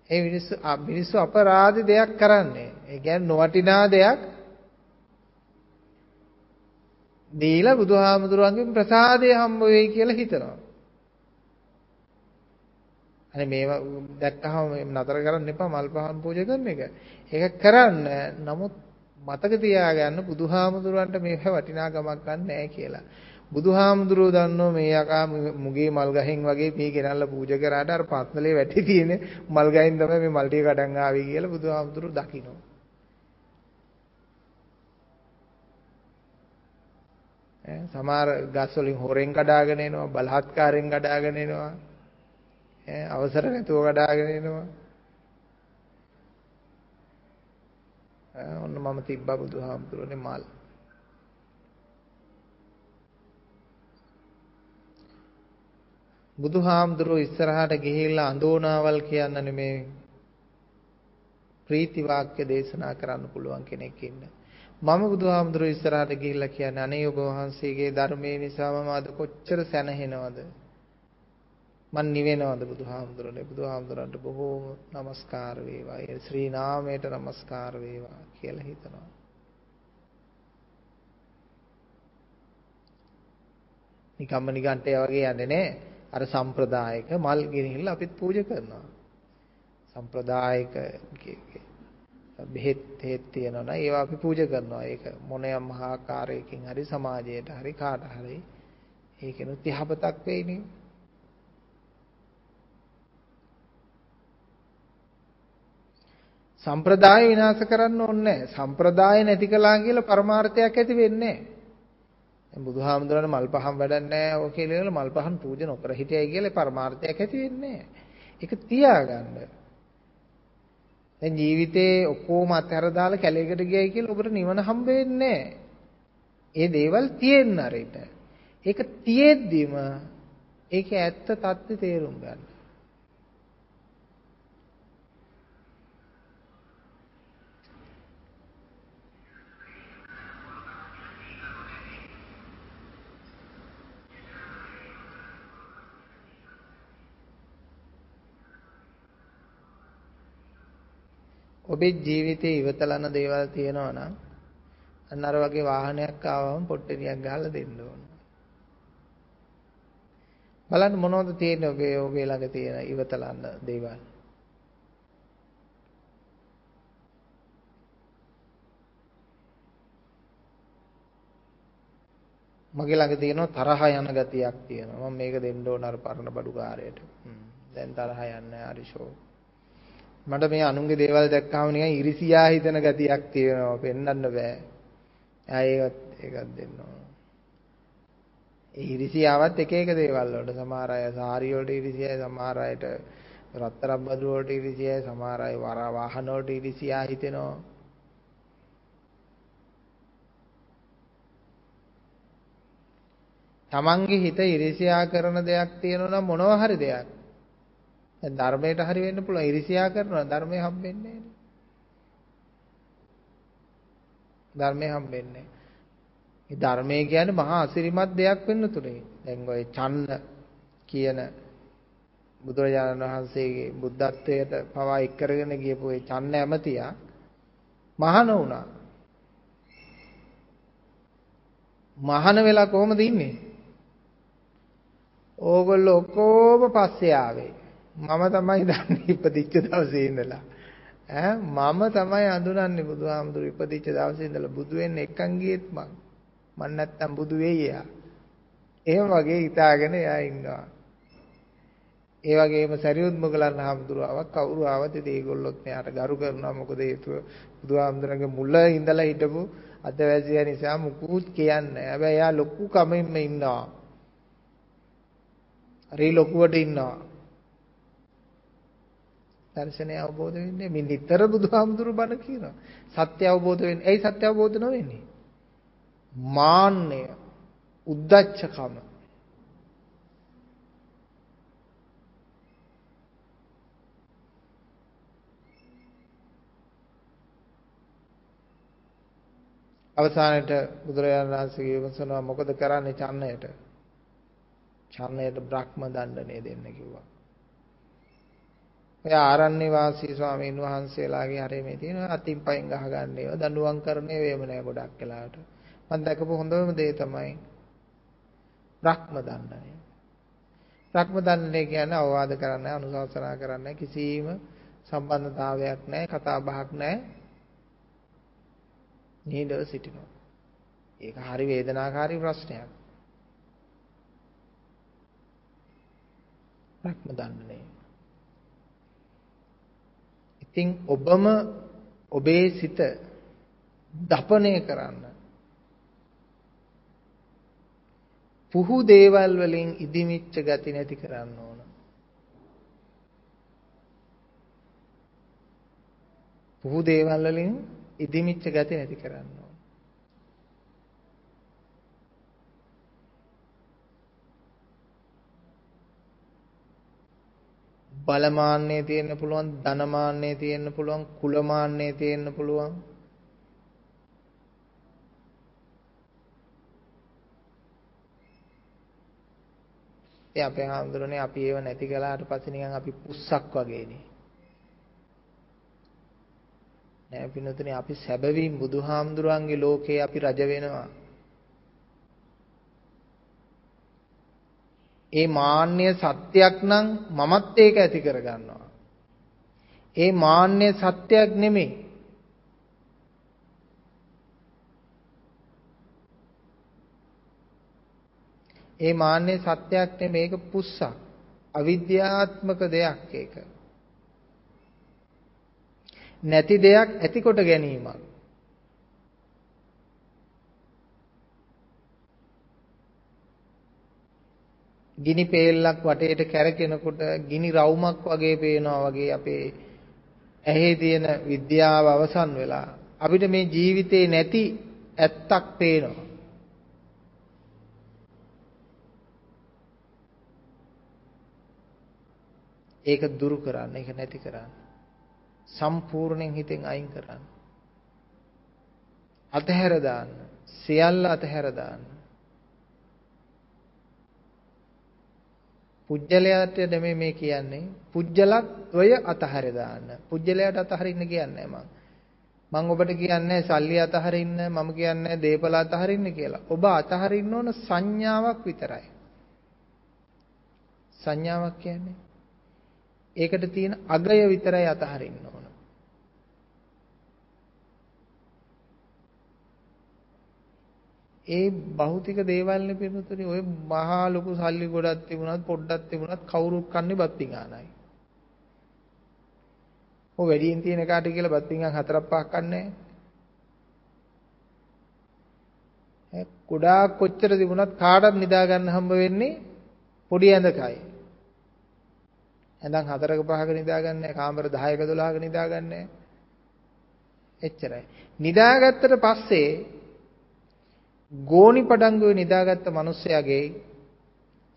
ඒ මිනිස්සු මිනිස්සු අපරාධ දෙයක් කරන්නේ. ඒ කියන්නේ නොවටිනා දෙයක් දීලා බුදුහාමුදුරුවන්ගෙන් ප්‍රසාදය හම්බ වෙයි කියලා හිතනවා. අනේ මේවා දැක්කහම නතර කරන්න එපා මල් පහන් පූජා කරන එක. ඒක කරන්න. නමුත් මතක තියාගන්න බුදුහාමුදුරන්ට මේක වටිනාකමක් ගන්න නැහැ කියලා. බුදුහාමුදුරුවෝ දන්නෝ මේ යකා මුගේ මල් ගහෙන් වගේ මේ ගෙනල්ලා පූජා කරාට අර පත්නලේ වැටි තියෙන මල් ගහෙන් තමයි මේ මල් ටික කඩන් ආවේ කියලා බුදුහාමුදුරුවෝ දකිනවා. සමහර ගස් වලින් හොරෙන් කඩාගෙන එනවා බලහත්කාරයෙන් කඩාගෙන එනවා ඈ අවසර නැතුව කඩාගෙන එනවා. ඔන්න මම තිබ්බා බුදුහාමුදුරනේ මල්. බුදුහාමුදුරුවෝ ඉස්සරහට ගිහිල්ලා අඳෝනාවල් කියන්න නෙමේ ප්‍රීති වාක්‍ය දේශනා කරන්න පුළුවන් කෙනෙක් ඉන්න. මම බුදුහාමුදුරුවෝ ඉස්සරහට ගිහිල්ලා කියන්නේ අනේ ඔබ වහන්සේගේ ධර්මයේ නිසා මම අද කොච්චර සැනහෙනවද? මන් නිවෙනවද බුදුහාමුදුරනේ? බුදුහාමුදුරන්ට බොහෝම নমස්කාර වේවා. ඒ ශ්‍රී නාමයට নমස්කාර වේවා කියලා හිතනවා. නිකම්ම නිකන්ට ඒ වගේ යන්නේ නැහැ අර සම්ප්‍රදායික මල් ගෙනහිල්ලා අපිත් පූජා කරනවා. සම්ප්‍රදායික බෙහෙත් හේත් තියෙනවා ඒවා අපි පූජා කරනවා. ඒක මොනයම් මහාකාරයකින් හරි සමාජයට හරි කාට හරි. ඒකෙනුත් යහපතක් වෙයිනේ. සම්ප්‍රදාය විනාශ කරන්න ඕනේ නැහැ. සම්ප්‍රදාය නැති කළා කියලා පරමාර්ථයක් ඇති වෙන්නේ නැහැ. දැන් බුදුහාමුදුරනේ මල් පහන් වැඩක් නැහැ ඔය කියලා මල් පහන් පූජා නොකර හිටියයි කියලා පරමාර්ථයක් ඇති වෙන්නේ නැහැ. ඒක තියාගන්න. දැන් ජීවිතේ ඔක්කොම අතහැර දාලා කැලේකට ගියයි කියලා ඔබට නිවන හම්බ වෙන්නේ ඒ දේවල් තියෙන්න අරිට. ඒක තියෙද්දිම ඒකේ ඇත්ත தත්ත්වය තේරුම් ගන්න. ඔබේ ජීවිතේ ඉවතලන දේවල් තියෙනවා නම් අන්න අර වගේ වාහනයක් ආවම පොට්ටනියක් ගහලා දෙන්න ඕන. බලන්න මොනවද තියෙන්නේ ඔබේ ඔබේ ළඟ තියෙන ඉවතලන දේවල්. මගේ ළඟ තියෙනවා තරහ යන ගතියක් තියෙනවා. මම මේක දෙන්න ඕන අර පරණ බඩුකාරයට. දැන් තරහ යන්නේ හරිෂෝ. මට මේ අනුන්ගේ දේවල් දැක්කම නිකන් ඉරිසියා හිතෙන ගතියක් තියෙනවා පෙන්වන්න බෑ. ආ ඒකත් ඒකත් දෙන්න ඕන. ඒ ඉරිසියාවත් එක එක දේවල් වලට සමහර අය සාරි වලට ඉරිසියයි සමහර අයට රත්තරන් බදු වලට ඉරිසියයි සමහර අය වර වාහන වලට ඉරිසියා හිතෙනවා. තමන්ගේ හිත ඉරිසියා කරන දෙයක් තියෙනවා නම් මොනවා හරි දෙයක් දැන් ධර්මයට හරි වෙන්න පුළුවන් ඉරිසියා කරනවා ධර්මය හම්බෙන්නේ නැහැ. ධර්මය හම්බෙන්නේ මේ ධර්මය කියන්නේ මහා අසිරිමත් දෙයක් වෙන්න තුනේ. දැන් ඔය චන්න කියන බුදුරජාණන් වහන්සේගේ බුද්ධත්වයට පවා එක් කරගෙන ගියපු ඒ චන්න ඇමතියා මහාන වුණා. මහාන වෙලා කොහමද ඉන්නේ? ඕගොල්ලෝ ඔක්කොම පස්සේ ආවේ. මම තමයි දන්නේ ඉපදිච්ච දවසේ ඉඳලා. ඈ මම තමයි අඳුරන්නේ බුදුහාමුදුරු ඉපදිච්ච දවසේ ඉඳලා බුදු වෙන්න එක්කන් ගියෙත් මං. මං නැත්තම් බුදු වෙයි එයා. එහෙම වගේ හිතාගෙන එයා ඉන්නවා. ඒ වගේම සරියුත් මොගලන් හාමුදුරුවවක් කවුරු ආවද ඉතින් ඒගොල්ලොත් මෙයාට ගරු කරනවා මොකද හේතුව බුදුහාමුදුරන්ගේ මුල ඉඳලා හිටපු අතවැසියා නිසා මුකුත් කියන්නේ හැබැයි එයා ලොකු කමින්ම ඉන්නවා හරි ලොකුවට ඉන්නවා දර්ශනය අවබෝධ වෙන්නේ මේ නිතර බුදුහාමුදුරු බණ කියනවා. සත්‍ය අවබෝධ වෙන්නේ. ඇයි සත්‍ය අවබෝධ නොවෙන්නේ? මාන්නය උද්දච්චකම. අවසානයේ බුදුරජාණන් වහන්සේ විමසනවා මොකද කරන්නේ? චන්නයට? චන්නයට බ්‍රහ්ම දණ්ඩනය දෙන්න කිව්වා. ඔය ආරණ්‍ය වාසී ස්වාමීන් වහන්සේලාගේ හැරේ මේ තියෙන අතින් පයින් ගහගන්න ඒවා දඬුවම් කරන ඒවාම නෑ ගොඩක් වෙලාවට. මම දැකපු හොඳම දේ තමයි බ්‍රහ්ම දණ්ඩනය. බ්‍රහ්ම දණ්ඩනය කියන්නේ අවවාද කරන්නේ අනුශාසනා කරන්නේ කිසිම සම්බන්ධතාවයක් නැහැ කතා බහක් නැහැ නිහඬව සිටිනවා. ඒක හරි වේදනාකාරී ප්‍රශ්නයක්. රක්ම දන්නේ. ඉතින් ඔබම ඔබේ සිත දපණය කරන්න පුහු දේවල් වලින් ඉදිමිච්ච ගති නැති කරන්න ඕන. පුහු දේවල් වලින් ඉදිමිච්ච ගති නැති කරන්න ඕන. බලමාන්නේ තියෙන්න පුළුවන්, ධනමාන්නේ තියෙන්න පුළුවන්, කුලමාන්නේ තියෙන්න පුළුවන්. ඒ අපේ හාමුදුරනේ අපි ඒව නැති කළාට පස්සේ නිකන් අපි පුස්සක් වගේනේ. නෑ පින්නතුනේ අපි සැබවින් බුදුහාමුදුරන්ගේ ලෝකේ අපි රජ වෙනවා. ඒ මාන්‍ය සත්‍යයක් නම් මමත් ඒක ඇති කරගන්නවා. ඒ මාන්‍ය සත්‍යයක් නෙමෙයි. ඒ මාන්නේ සත්‍යයක් නෙමෙයි මේක පුස්සක්. අවිද්‍යාත්මක දෙයක් ඒක. නැති දෙයක් ඇතිකොට ගැනීමක්. ගිනි පේල්ලක් වටේට කැරකෙනකොට ගිනි රවුමක් වගේ පේනවා වගේ අපේ ඇහි තියෙන විද්‍යාව අවසන් වෙලා අපිට මේ ජීවිතේ නැති ඇත්තක් පේනවා. ඒක දුරු කරන්න, ඒක නැති කරන්න. සම්පූර්ණයෙන් හිතෙන් අයින් කරන්න. අතහැර දාන්න. සියල්ල අතහැර දාන්න. පුජ්‍යලයට නෙමෙයි මේ කියන්නේ. පුජ්‍යලත්වය අතහැර දාන්න. පුජ්‍යලයට අතහරින්න කියන්නේ මම. මම ඔබට කියන්නේ සල්ලි අතහරින්න මම කියන්නේ දීපල අතහරින්න කියලා. ඔබ අතහරින්න ඕන සංඥාවක් විතරයි. සංඥාවක් කියන්නේ ඒකට තියෙන අගය විතරයි අතහරින්න ඕන. ඒ භෞතික දේවල් නෙපිරුතුනේ ඔය මහා ලොකු සල්ලි ගොඩක් තිබුණත් පොඩ්ඩක් තිබුණත් කවුරුත් කන්නේ බත් පිඟානයි. ඔය වැඩියෙන් තියෙන කාට කියලා බත් පිඟාන හතරක් පහක් කන්නේ නැහැ. ගොඩාක් කොච්චර තිබුණත් කාටවත් නිදා ගන්න හම්බ වෙන්නේ පොඩි ඇඳකයි. ඇඳන් හතරක පහක නිදා ගන්න නැහැ. කාමර 10ක 12ක නිදා ගන්න නැහැ. එච්චරයි. නිදාගත්තට පස්සේ ගෝණි පඩංගුවේ නිදාගත්ත මිනිස්සයාගේ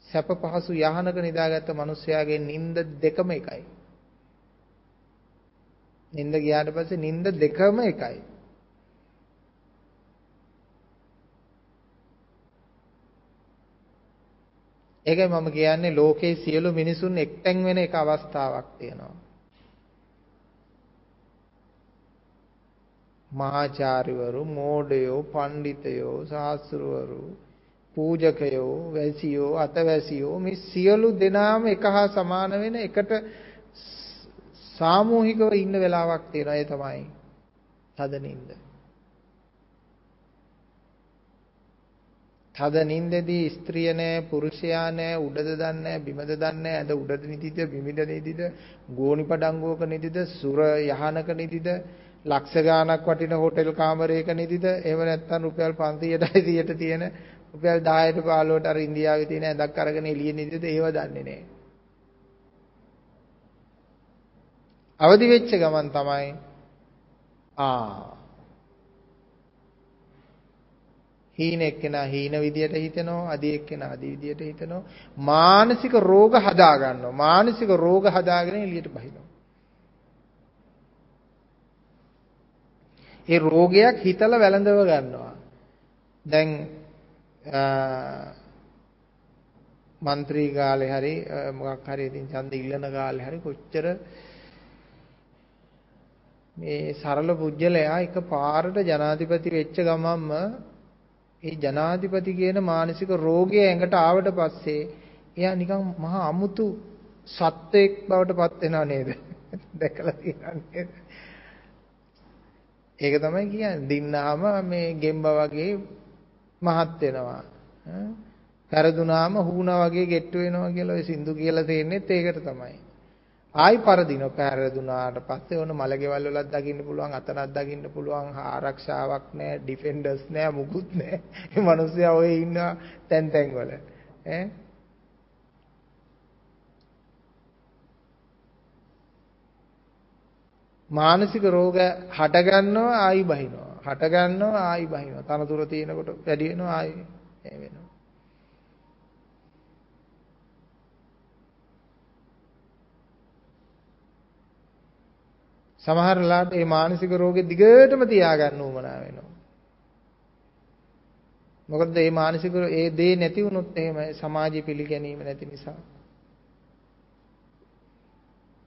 සැප පහසු යහනක නිදාගත්ත මිනිස්සයාගේ නිින්ද දෙකම එකයි. නිින්ද ගියාට පස්සේ නිින්ද දෙකම එකයි. ඒකයි මම කියන්නේ ලෝකේ සියලු මිනිසුන් එක්තෙන් වෙන එක අවස්ථාවක් තියෙනවා. මහාචාර්යවරු, මෝඩයෝ, පඬිතයෝ, ශාස්ත්‍රවරු, පූජකයෝ, වැසියෝ, අතවැසියෝ මේ සියලු දෙනාම එක හා සමාන වෙන එකට සාමූහිකව ඉන්න වෙලාවක් තියෙනවා. ඒ තමයි තදනින්ද. තද නින්දදී ස්ත්‍රිය නෑ පුරුෂයා නෑ උඩද දන්නේ නෑ බිමද දන්නේ නෑ ඇඳ උඩද නිදිද බිමිද නිදිද ගෝණි පඩංගුවක නිදිද සුර යහනක නිදිද ලක්ෂ ගාණක් වටින හෝටල් කාමරයක නිදිද එහෙම නැත්නම් රුපියල් 500ටයි 100ට තියෙන රුපියල් 10ට 15ට අර ඉන්දියාවේ තියෙන ඇඳක් අරගෙන එළියේ නිදිද ඒව දන්නේ නෑ අවදි වෙච්ච ගමන් තමයි ආ හීන එක්කෙනා හීන විදියට හිතනවා, අදි එක්කෙනා අදි විදියට හිතනවා. මානසික රෝග හදා ගන්නවා. මානසික රෝග හදාගෙන එළියට බහිනවා. ඒ රෝගයක් හිතලා වැළඳව ගන්නවා. දැන් මන්ත්‍රී කාලේ හරි මොකක් හරි ඉතින් ඡන්ද ඉල්ලන කාලේ හරි කොච්චර මේ සරල පුජ්‍යලයා එක පාරට ජනාධිපති වෙච්ච ගමන්ම ඒ ජනාධිපති කියන මානසික රෝගය ඇඟට ආවට පස්සේ එයා නිකන් මහා අමුතු සත්වෙක් බවට පත් වෙනව නේද? දැකලා තියෙනව නේද? ඒක තමයි කියන්නේ. දින්නාම මේ ගෙම්බා වගේ මහත් වෙනවා. පෙරදුනාම හුණා වගේ ගෙට්ටු වෙනවා කියලා ඔය සින්දු කියලා තේන්නේත් ඒකට තමයි. ආයි පරදිනව පැහැරදුනාට පස්සේ ඕන මලගෙවල් වලත් දකින්න පුළුවන් අතනක් දකින්න පුළුවන් ආරක්ෂාවක් නැහැ ඩිෆෙන්ඩර්ස් නැහැ මුකුත් නැහැ මේ මිනිස්සයා ඔය ඉන්න තැන් තැන් වල ඈ මානසික රෝග හට ගන්නවා ආයි බහිනවා හට ගන්නවා ආයි බහිනවා තනතුර තියෙනකොට වැඩි වෙනවා ආයි වෙනවා සමහර වෙලාවට මේ මානසික රෝගේ දිගටම තියාගන්න උවමනා වෙනවා. මොකද මේ මානසික ඒ දේ නැති වුණොත් එහෙම සමාජය පිළිගැනීම නැති නිසා.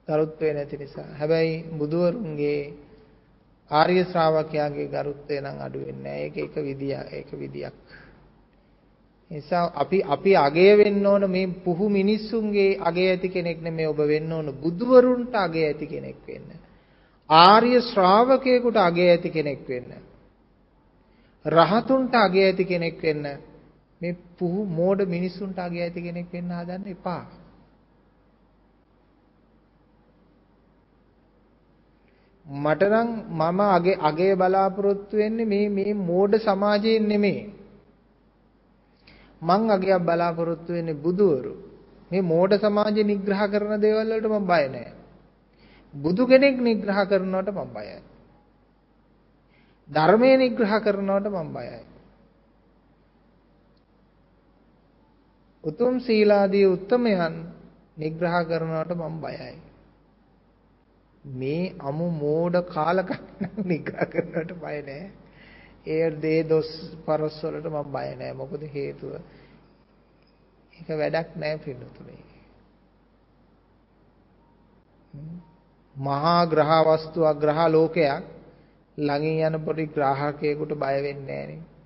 ගරුත්වය නැති නිසා. හැබැයි බුදුවරුන්ගේ ආර්ය ශ්‍රාවකයාගේ ගරුත්වය නම් අඩු වෙන්නේ නැහැ. ඒක එක විදියක්. ඒක විදියක්. නිසා අපි අපි අගය වෙන්න ඕන මේ පුහු මිනිස්සුන්ගේ අගය ඇති කෙනෙක් නෙමෙයි ඔබ වෙන්න ඕන බුදුවරුන්ට අගය ඇති කෙනෙක් වෙන්න. ආර්ය ශ්‍රාවකයෙකුට අගය ඇති කෙනෙක් වෙන්න. රහතුන්ට අගය ඇති කෙනෙක් වෙන්න. මේ පුහු මෝඩ මිනිසුන්ට අගය ඇති කෙනෙක් වෙන්න හදන්න එපා. මට නම් මම අගේ අගේ බලාපොරොත්තු වෙන්නේ මේ මේ මෝඩ සමාජයෙන් නෙමෙයි. මං අගයක් බලාපොරොත්තු වෙන්නේ බුදුවරු. මේ මෝඩ සමාජය නිග්‍රහ කරන දේවල් වලට මම බය නැහැ. බුදු කෙනෙක් නිග්‍රහ කරනවට මම බයයි. ධර්මයේ නිග්‍රහ කරනවට මම බයයි. උතුම් සීලාදී උත්තමයන් නිග්‍රහ කරනවට මම බයයි. මේ අමු මෝඩ කාලක නිග්‍රහ කරනවට බය නෑ. ඒ දේ දොස් පරස් වලට මම බය නෑ. මොකද හේතුව ඒක වැඩක් නෑ පින්නතුනේ. මහා ග්‍රහ වස්තුවක් ග්‍රහ ලෝකයක් ළඟින් යන පොඩි ග්‍රාහකයෙකුට බය වෙන්නේ නැහැ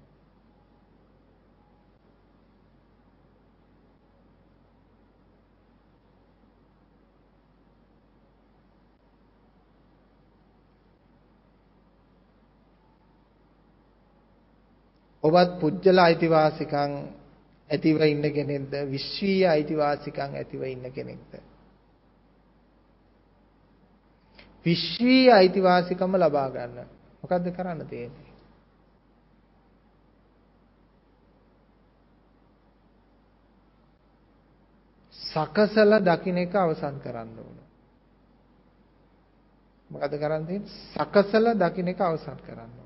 ඔබත් පුජ්‍යල අයිතිවාසිකම් ඇතිව ඉන්න කෙනෙක්ද විශ්වීය අයිතිවාසිකම් ඇතිව ඉන්න කෙනෙක්ද විශ්වීය අයිතිවාසිකම ලබා ගන්න. මොකද්ද කරන්න තියෙන්නේ? සකසල දකින්න එක අවසන් කරන්න ඕන. මොකද කරන්න තියෙන්නේ? සකසල දකින්න එක අවසන් කරන්න ඕන.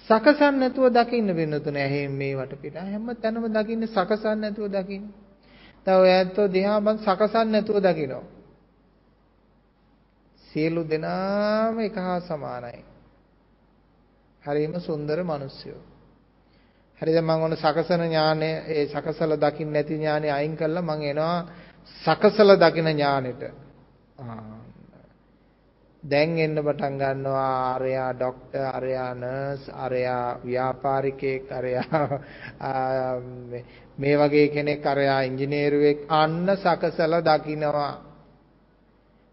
සකසන් නැතුව දකින්න වෙනතුනේ ඇහෙන් මේ වටපිට හැම තැනම දකින්න සකසන් නැතුව දකින්න. තව ඔයත් දිහා මං සකසන් නැතුව දකිනවා. සියලු දෙනාම එක හා සමානයි. හරිම සුන්දර මිනිස්සුયો. හරිද මම ඔන්න සකසන ඥානය ඒ සකසල දකින්න නැති ඥානය අයින් කළා මම එනවා සකසල දකින ඥානෙට. දැන් එන්න පටන් ගන්නවා ආර්යා ડોක්ටර් ආර්යා නර්ස් ආර්යා ව්‍යාපාරිකයෙක් ආර්යා මේ වගේ කෙනෙක් ආර්යා ඉංජිනේරුවෙක් අන්න සකසලා දකින්නවා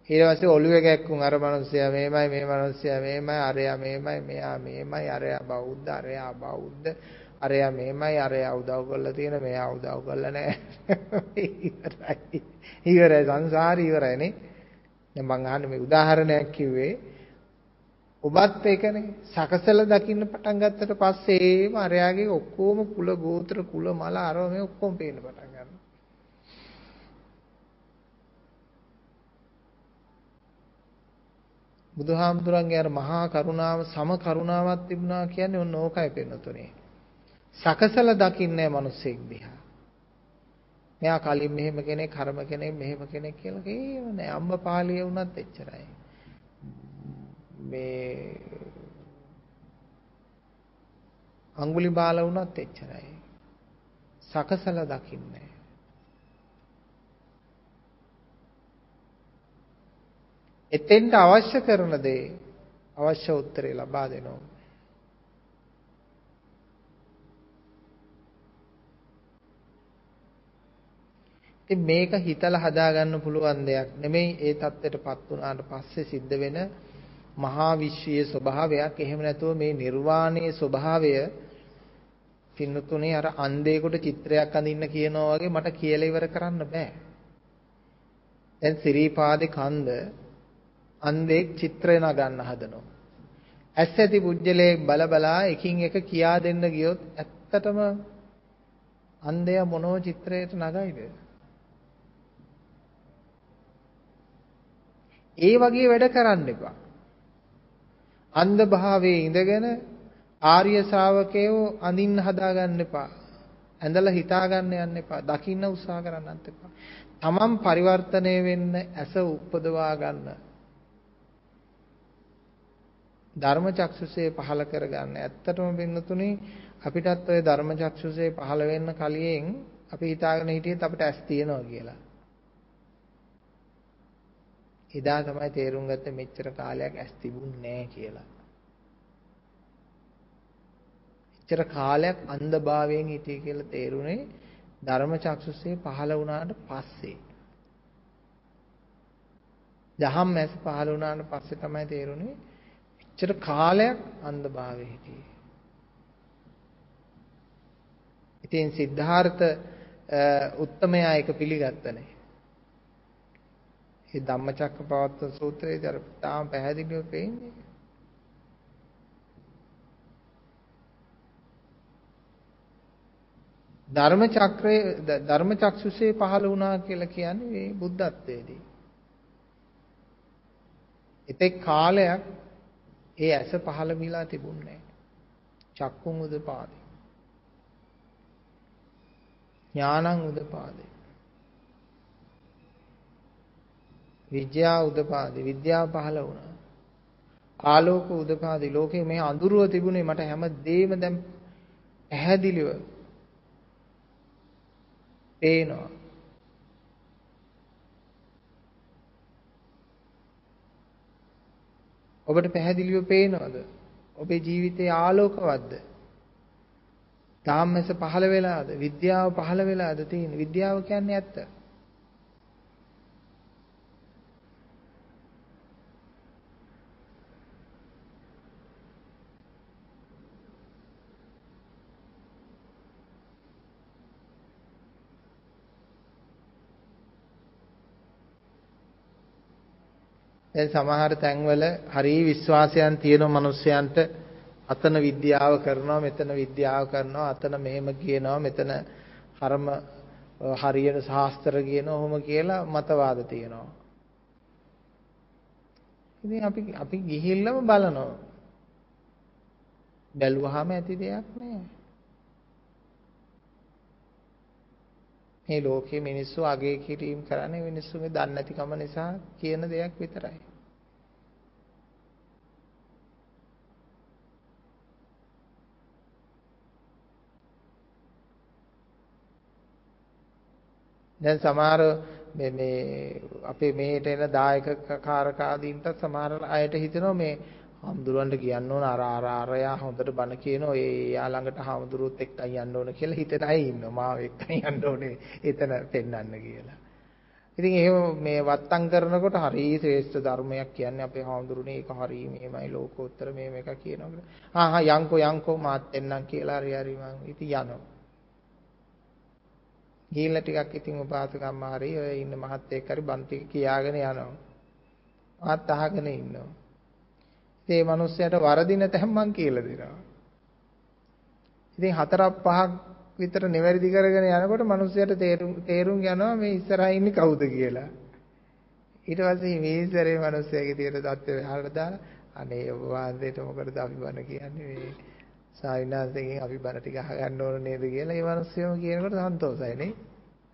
ඊට පස්සේ ඔළුවේ ගැක්කුම් අර මිනිස්සයා මේමයි මේ මිනිස්සයා මේමයි අරයා මේමයි මෙයා මේමයි අරයා බෞද්ධ අරයා බෞද්ධ අරයා මේමයි අරයා උදව් කරලා තියෙන මෙයා උදව් කරලා නැහැ. ඉවරයි. ඉවරයි සංසාරي ඉවරයි නේ. දැන් මං අහන්නේ මේ උදාහරණයක් කිව්වේ ඔබත් ඒකනේ සකසල දකින්න පටන් ගත්තට පස්සේම අරයාගේ ඔක්කොම කුල ගෝත්‍ර කුල මල අරව මේ ඔක්කොම පේන්න පටන් ගන්නවා බුදුහාමුදුරන්ගේ අර මහා කරුණාව සම කරුණාවක් තිබුණා කියන්නේ ඔන්න ඕකයි පෙන්නතුනේ. සකසල දකින්නේ මිනිස්සෙක් දිහා. මෙයා කලින් මෙහෙම කෙනෙක්, කර්ම කෙනෙක්, මෙහෙම කෙනෙක් කියලා කියව නෑ. අම්බපාලිය වුණත් එච්චරයි. මේ අඟුලිමාල වුණත් එච්චරයි. සකසල දකින්නේ එතෙන්ට අවශ්‍ය කරන දේ අවශ්‍ය උත්තරේ ලබා දෙනවා. ඉතින් මේක හිතලා හදාගන්න පුළුවන් දෙයක් නෙමෙයි ඒ தත්ත්වයටපත් වුණාට පස්සේ සිද්ධ වෙන මහා විශ්වයේ ස්වභාවයක් එහෙම නැතුව මේ නිර්වාණයේ ස්වභාවය පින්නතුනේ අර අන්ධයෙකුට චිත්‍රයක් අඳින්න කියනවා වගේ මට කියලා ඉවර කරන්න බෑ. දැන් සිරීපාදේ කන්ද අන්ධෙක් චිත්‍රය නගන්න හදනවා. ඇස් ඇති පුජ්‍යලේ බල බලා එකින් එක කියා දෙන්න ගියොත් ඇත්තටම අන්ධයා මොනෝ චිත්‍රයට නගයිද? ඒ වගේ වැඩ කරන්න එපා. අන්ධ භාවයේ ඉඳගෙන ආර්ය ශ්‍රාවකයෝ අඳින්න හදාගන්න එපා. ඇඳලා හිතාගන්න යන්න එපා. දකින්න උත්සාහ කරන්නත් එපා. තමන් පරිවර්තනය වෙන්න ඇස උපදවා ගන්න. ධර්ම චක්සුසේ පහල කරගන්න. ඇත්තටම පින්නතුනි අපිටත් ওই ධර්ම චක්සුසේ පහල වෙන්න කලින් අපි හිතාගෙන හිටියෙත් අපිට ඇස් තියෙනවා කියලා. එදා තමයි තේරුම් ගත්තේ මෙච්චර කාලයක් ඇස් තිබුණේ නැහැ කියලා. එච්චර කාලයක් අන්ධභාවයෙන් හිටියේ කියලා තේරුනේ ධර්ම චක්සුසේ පහල වුණාට පස්සේ. දහම් ඇස් පහල වුණාට පස්සේ තමයි තේරුනේ එච්චර කාලයක් අන්ධභාවයේ හිටියේ. ඉතින් සිද්ධාර්ථ උත්තමයා ඒක පිළිගත්තනේ. මේ ධම්මචක්කපවත්ත සූත්‍රයේදී අර තාම පැහැදිලිව පේන්නේ. ධර්ම චක්‍රයේ ධර්ම චක්සුසේ පහළ වුණා කියලා කියන්නේ මේ බුද්ධත්වයේදී. එතෙක් කාලයක් ඒ ඇස පහළ විලා තිබුණේ චක්කුම් උදපාදේ. ඥානං උදපාදේ. විද්‍යා උදපාදේ විද්‍යාව පහළ වුණා. ආලෝක උදපාදේ ලෝකේ මේ අඳුරව තිබුණේ මට හැම දෙයක්ම දැන් පැහැදිලිව පේනවා. ඔබට පැහැදිලිව පේනවද? ඔබේ ජීවිතයේ ආලෝකවත්ද? තාම්මස පහළ වෙලාද? විද්‍යාව පහළ වෙලාද තියෙන්නේ? විද්‍යාව කියන්නේ ඇත්ත. දැන් සමහර තැන්වල හරි විශ්වාසයන් තියෙන මිනිස්යන්ට අතන විද්‍යාව කරනවා මෙතන විද්‍යාව කරනවා අතන මෙහෙම කියනවා මෙතන කර්ම හරියට ශාස්ත්‍ර කියනවා ඔහොම කියලා මතවාද තියෙනවා. ඉතින් අපි අපි ගිහිල්ලාම බලනවා. බැලුවාම ඇති දෙයක් නෑ. මේ ලෝකයේ මිනිස්සු අගේ කිරීම කරන්නේ මිනිස්සුගේ දන්නේ නැතිකම නිසා කියන දෙයක් විතරයි. දැන් සමහර මේ මේ අපේ මේට එන දායක කාරකාදීන්ට සමහර අයට හිතෙනවා මේ හාමුදුරුවන්ට කියන්න ඕන අර අර අරයා හොඳට බණ කියනවා ඒ යා ළඟට හාමුදුරුවොත් එක්කයි යන්න ඕන කියලා හිතන අය ඉන්නවා මාව එක්කයි යන්න ඕනේ එතන පෙන්වන්න කියලා. ඉතින් එහෙම මේ වත්තම් කරනකොට හරි ශ්‍රේෂ්ඨ ධර්මයක් කියන්නේ අපේ හාමුදුරුවනේ ඒක හරි මේමයි ලෝකෝත්තර මේම එක කියනවා. ආ හා යංකෝ යංකෝ මාත් එන්නම් කියලා හරි හරි මං ඉතින් යනවා. ගිහිල්ලා ටිකක් ඉතින් උපාසකම්ම හරි ඔය ඉන්න මහත් එක්ක හරි බන් ටික කියාගෙන යනවා. මාත් අහගෙන ඉන්නවා. ඉතින් මේ මිනිස්සයාට වරදින තැන් මං කියලා දෙනවා. ඉතින් හතරක් පහක් විතර නිවැරදි කරගෙන යනකොට මිනිස්සයාට තේරුම් තේරුම් යනවා මේ ඉස්සරහා ඉන්නේ කවුද කියලා. ඊට පස්සේ මේ ඉස්සරේ මිනිස්සයාගේ තියෙන தත්ත්වය හරලා දාලා අනේ ඔබ වහන්සේට මොකටද අපි බන කියන්නේ මේ සාවිනාසයෙන් අපි බන ටික අහගන්න ඕන නේද කියලා ඒ මිනිස්සයම කියනකොට සන්තෝෂයි නේ.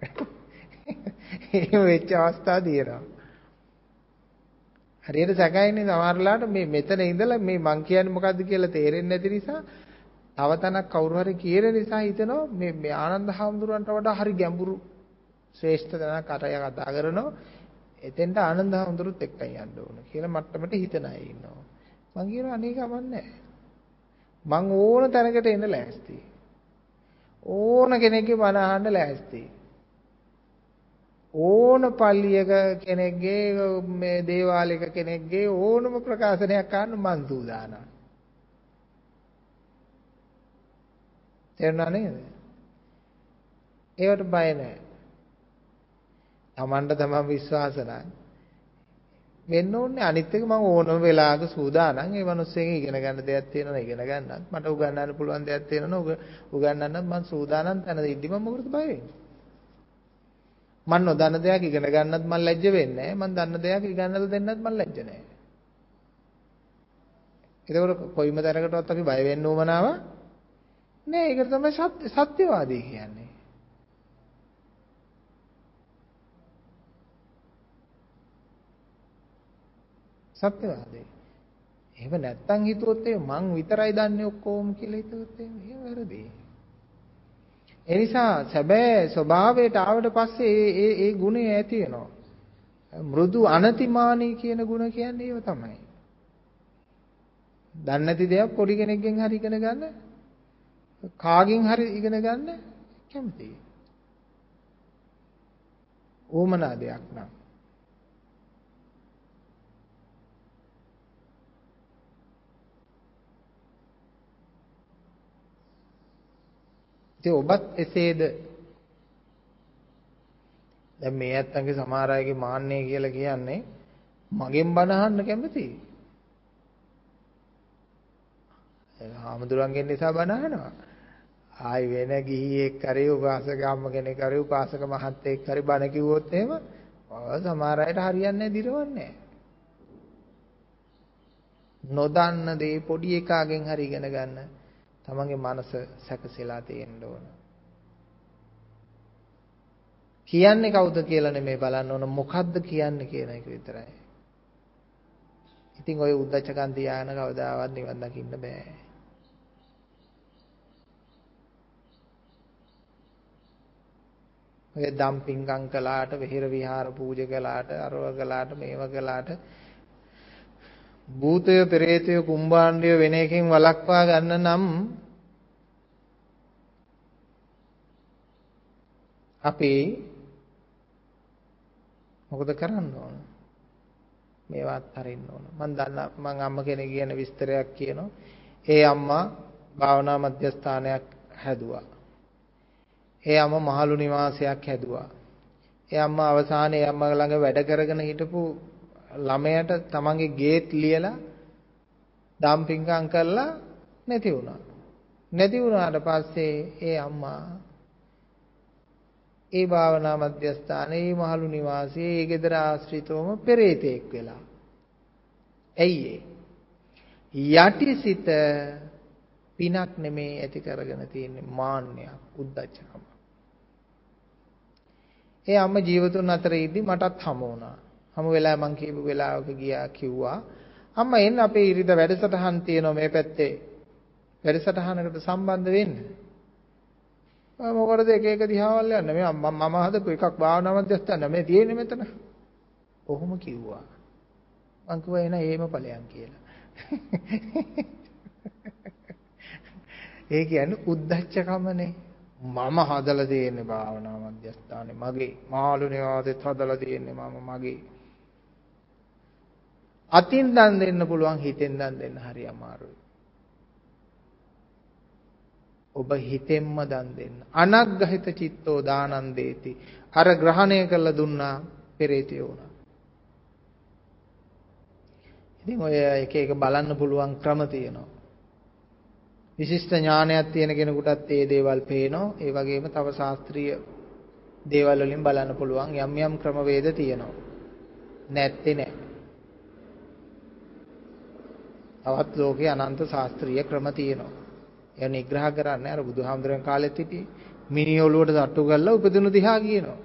එහෙම වෙච්ච අවස්ථා තියෙනවා. හරියට සැකයිනේ සමහරලාට මේ මෙතන ඉඳලා මේ මං කියන්නේ මොකද්ද කියලා තේරෙන්නේ නැති නිසා තව තැනක් කවුරු හරි කියන නිසා හිතනවා මේ මේ ආනන්ද හාමුදුරන්ට වඩා හරි ගැඹුරු ශ්‍රේෂ්ඨ තැනක් අරය කතා කරනවා. එතෙන්ට ආනන්ද හාමුදුරුත් එක්කයි යන්න ඕන කියලා මට්ටමට හිතන අය ඉන්නවා. මං කියනවා අනේ කමන්නේ මං ඕන තැනකට එන්න ලෑස්ති. ඕන කෙනෙක්ගේ බණ අහන්න ලෑස්ති. ඕන පල්ලියක කෙනෙක්ගේ මේ දේවාලයක කෙනෙක්ගේ ඕනම ප්‍රකාශනයක් අහන්න මං සූදානම්. තේරුණා නේද? ඒවට බය නැහැ. Tamanda තමන් විශ්වාස නම් වෙන්න ඕනේ අනිත් එක මම ඕනම වෙලාවක සූදානම් ඒ මිනිස්සෙන් ඉගෙන ගන්න දෙයක් තියෙනවා ඉගෙන ගන්නත් මට උගන්වන්න පුළුවන් දෙයක් තියෙනවා උගන්වන්නත් මම සූදානම් තැන ඉද්දි මම මොකටද බය වෙන්නේ මම නොදන්න දෙයක් ඉගෙන ගන්නත් මම ලැජ්ජ වෙන්නේ නැහැ. මම දන්න දෙයක් ඉගෙනලා දෙන්නත් මම ලැජ්ජ නැහැ. එතකොට කොයිම තරකටවත් අපි බය වෙන්න උවමනාව නෑ. ඒක තමයි සත්‍ය සත්‍යවාදී කියන්නේ. සත්‍යවාදී. එහෙම නැත්තම් හිතුවොත් ඒ මං විතරයි දන්නේ ඔක්කොම කියලා හිතුවොත් එහෙම වැරදි. ඒ නිසා සැබෑ ස්වභාවයට ආවට පස්සේ ඒ ඒ ඒ ගුණය ඇති වෙනවා. මෘදු අනතිමානී කියන ගුණ කියන්නේ ඒව තමයි. දන්නේ නැති දේක් පොඩි කෙනෙක්ගෙන් හරි ඉගෙන ගන්න කාගෙන් හරි ඉගෙන ගන්න කැමතියි. ඕමනා දෙයක් නම් ඉතින් ඔබත් එසේද? දැන් මේ ඇත්තන්ගේ සමහර අයගේ මාන්නය කියලා කියන්නේ මගෙන් බණ අහන්න කැමතියි. ඒ හාමුදුරන්ගෙන් නිසා බණ අහනවා. ආයි වෙන ගිහියෙක් කරේ උපාසක අම්ම කෙනෙක් කරේ උපාසක මහත්තයෙක් කරේ බණ කිව්වොත් එහෙම ඔය සමහර අයට හරියන්නේ නැහැ දිරවන්නේ නොදන්න දේ පොඩි එකාගෙන් හරි ඉගෙන ගන්න තමන්ගේ මනස සැකසීලා තියෙන්න ඕන. කියන්නේ කවුද කියලා නෙමෙයි බලන්න ඕන මොකද්ද කියන්නේ කියන එක විතරයි. ඉතින් ওই උද්දච්චකම් තියාගෙන කවදාවත් නිවන් දකින්න බෑ. ඔය දම්පින්කම් කළාට විහෙර විහාර පූජා කළාට අරව කළාට මේව කළාට භූතය පෙරේතය කුම්භාණ්ඩය වෙන එකකින් වළක්වා ගන්න නම් අපි මොකද කරන්න ඕන? මේවා අත්හරින්න ඕන. මම දන්න මම අම්ම කෙනෙක් කියන විස්තරයක් කියනවා. ඒ අම්මා භාවනා මධ්‍යස්ථානයක් හැදුවා. ඒ අම්මා මහලු නිවාසයක් හැදුවා. ඒ අම්මා අවසානයේ අම්මා ළඟ වැඩ කරගෙන හිටපු ළමයට තමන්ගේ ගේට් ලියලා ඩම්පින්ගම් කරලා නැති වුණා. නැති වුණාට පස්සේ ඒ අම්මා ඒ භාවනා මධ්‍යස්ථානයේ මේ මහලු නිවාසයේ ඒ ගෙදර ආශ්‍රිතවම පෙරේතෙක් වෙලා. ඇයි යටිසිත පිනක් නෙමේ ඇති කරගෙන තියෙන්නේ මාන්නයක් උද්දච්චකම. ඒ අම්ම ජීවතුන් අතර ඉදි මටත් හමු වුණා. හමු වෙලා මං කියපු වෙලාවක ගියා කිව්වා අම්මා එන්න අපේ ඉරිද වැඩසටහන් තියෙනවා මේ පැත්තේ වැඩසටහනකට සම්බන්ධ වෙන්න මොකටද එක එක දිහාවල් යන්නේ? මේ මම හදපු එකක් භාවනා මධ්‍යස්ථාන මේ තියෙන්නේ මෙතන. කොහොම කිව්වා? මං කිව්වා එන ඒම ඵලයන් කියලා. ඒ කියන්නේ උද්දච්චකමනේ. මම හදලා තියෙන්නේ භාවනා මධ්‍යස්ථානේ මගේ මාළු නිවාසෙත් හදලා තියෙන්නේ මම මගේ අතින් දන් දෙන්න පුළුවන් හිතෙන් දන් දෙන්න හරි අමාරුයි ඔබ හිතෙන්ම දන් දෙන්න අනග්ගහිත චිත්තෝ දානං දේති අර ග්‍රහණය කරලා දුන්නා පෙරේතයෝ උනා ඉතින් ඔය එක එක බලන්න පුළුවන් ක්‍රම තියෙනවා විශිෂ්ට ඥානයක් තියෙන කෙනෙකුටත් ඒ දේවල් පේනවා. ඒ වගේම තව ශාස්ත්‍රීය දේවල් වලින් බලන්න පුළුවන් යම් යම් ක්‍රමවේද තියෙනවා. නැත්තේ නෑ. තවත් ලෝකේ අනන්ත ශාස්ත්‍රීය ක්‍රම තියෙනවා. ඒ නිග්‍රහ කරන්නේ අර බුදුහාමුදුරන් කාලෙත් හිටියේ මිනි ඔලුවට තට්ටු කරලා උපදිනු දිහා කියනවා.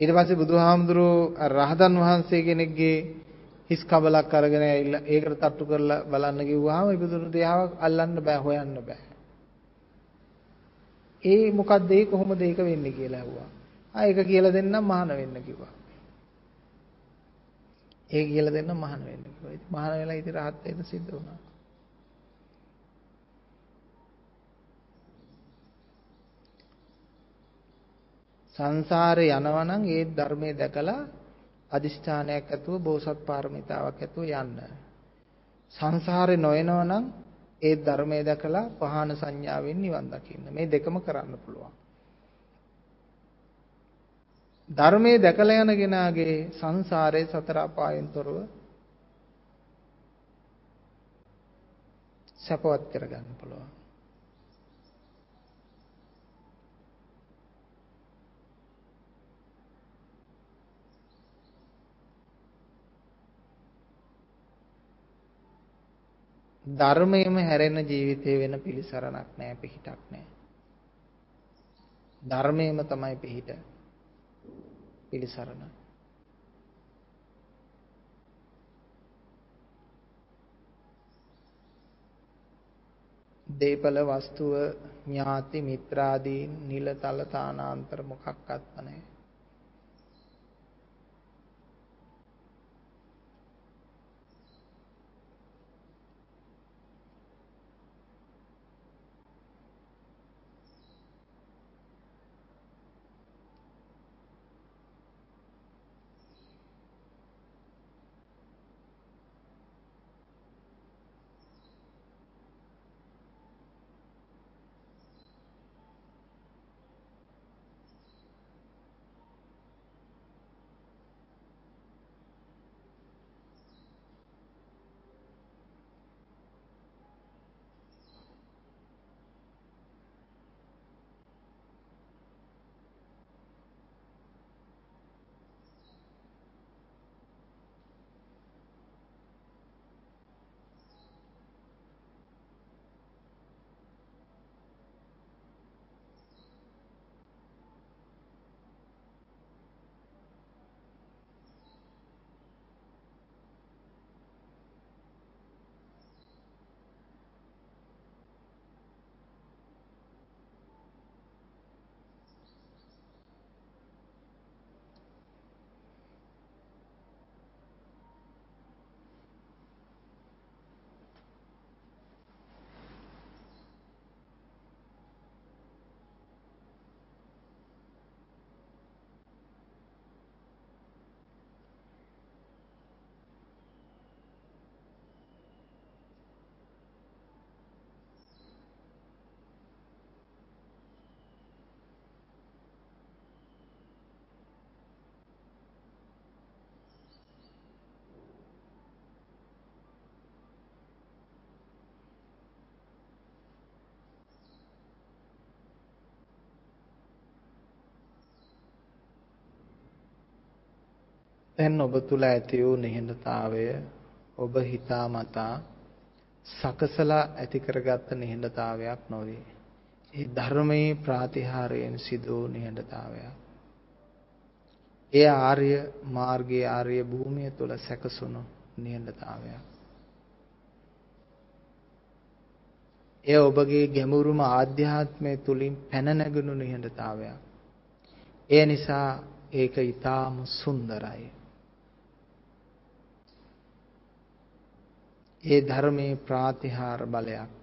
ඊට පස්සේ බුදුහාමුදුරෝ රහතන් වහන්සේ කෙනෙක්ගේ හිස් කබලක් අරගෙන ඇවිල්ලා ඒකට තට්ටු කරලා බලන්න කිව්වහම ඉපදුණු දේහාවක් අල්ලන්න බෑ හොයන්න බෑ. ඒ මොකද්ද ඒ කොහොමද ඒක වෙන්නේ කියලා ඇහුවා. ආ ඒක කියලා දෙන්නම් මහාන වෙන්න කිව්වා. ඒ කියලා දෙන්නම් මහාන වෙන්න කිව්වා. ඉතින් මහාන වෙලා ඉතින් rahat වෙන්න සිද්ධ වුණා. සංසාරේ යනවනම් ඒ ධර්මයේ දැකලා අදිෂ්ඨානයක් ඇතුව බෝසත් පාරමිතාවක් ඇතුව යන්න. සංසාරේ නොයනව නම් ඒ ධර්මයේ දැකලා පහන සංඥාවෙන් නිවන් දකින්න. මේ දෙකම කරන්න පුළුවන්. ධර්මයේ දැකලා යන කෙනාගේ සංසාරේ සතර අපායෙන් තොරව සපවත් කරගන්න පුළුවන්. ධර්මයෙන්ම හැරෙන ජීවිතේ වෙන පිළිසරණක් නැහැ පිහිටක් නැහැ. ධර්මයෙන්ම තමයි පිහිට පිළිසරණ. දීපල වස්තුව ඥාති මිත්‍රාදීන් නිලතල තානාන්තර මොකක්වත් නැහැ. දැන් ඔබ තුල ඇති වූ නිහඬතාවය ඔබ හිතාමතා සකසලා ඇති කරගත්ත නිහඬතාවයක් නොවේ. ඒ ධර්මයේ ප්‍රාතිහාරයෙන් සිදු වූ නිහඬතාවයක්. ඒ ආර්ය මාර්ගයේ ආර්ය භූමිය තුල සැකසුණු නිහඬතාවයක්. එය ඔබගේ ගැඹුරුම ආධ්‍යාත්මය තුලින් පැන නැගුණු නිහඬතාවයක්. ඒ නිසා ඒක ඊටාම සුන්දරයි. ඒ ධර්මයේ ප්‍රාතිහාර බලයක්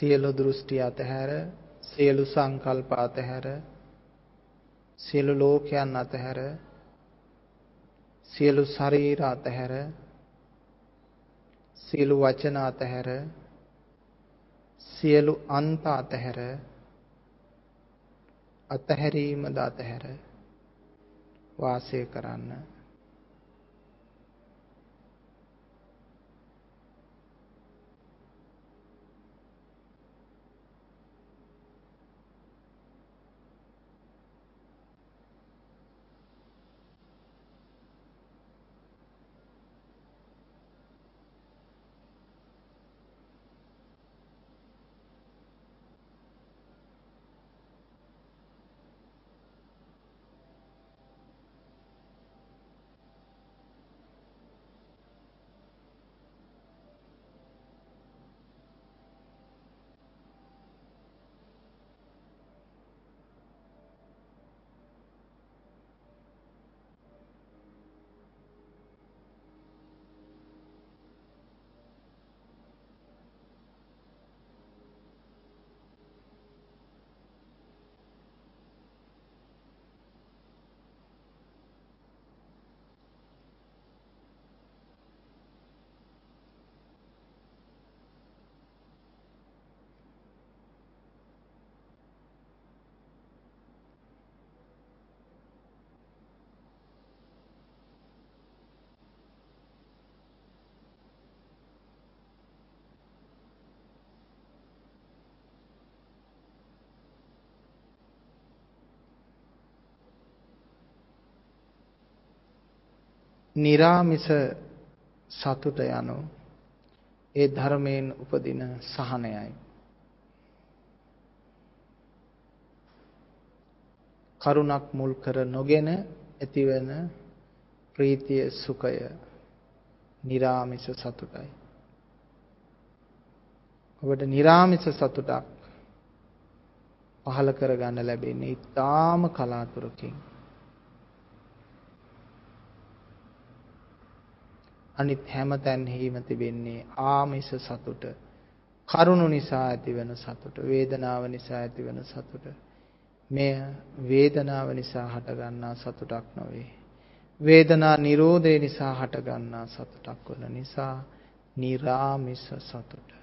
සියලු දෘෂ්ටි අතහැර සියලු සංකල්ප අතහැර සියලු ලෝකයන් අතහැර සියලු ශරීර අතහැර සියලු වචන අතහැර සියලු අන්ත අතහැර අතහැරීමද අතහැර වාසය කරන්න. निराமிස සතුට යනු ඒ ධර්මයෙන් උපදින සහනයයි. කරුණක් මුල් කර නොගෙන ඇතිවන ප්‍රීතිය සුඛය निराமிස සතුටයි. ඔබට निराமிස සතුටක් පහල කරගන්න ලැබෙන්නේ ඊටාම කලාතුරකින්. අනිත් හැම තැන්හිම තිබෙන්නේ ආමිෂ සතුට. කරුණු නිසා ඇතිවන සතුට, වේදනාව නිසා ඇතිවන සතුට. මෙය වේදනාව නිසා හටගන්නා සතුටක් නොවේ. වේදනා නිරෝධය නිසා හටගන්නා සතුටක් වන නිසා නිරාමිස සතුට.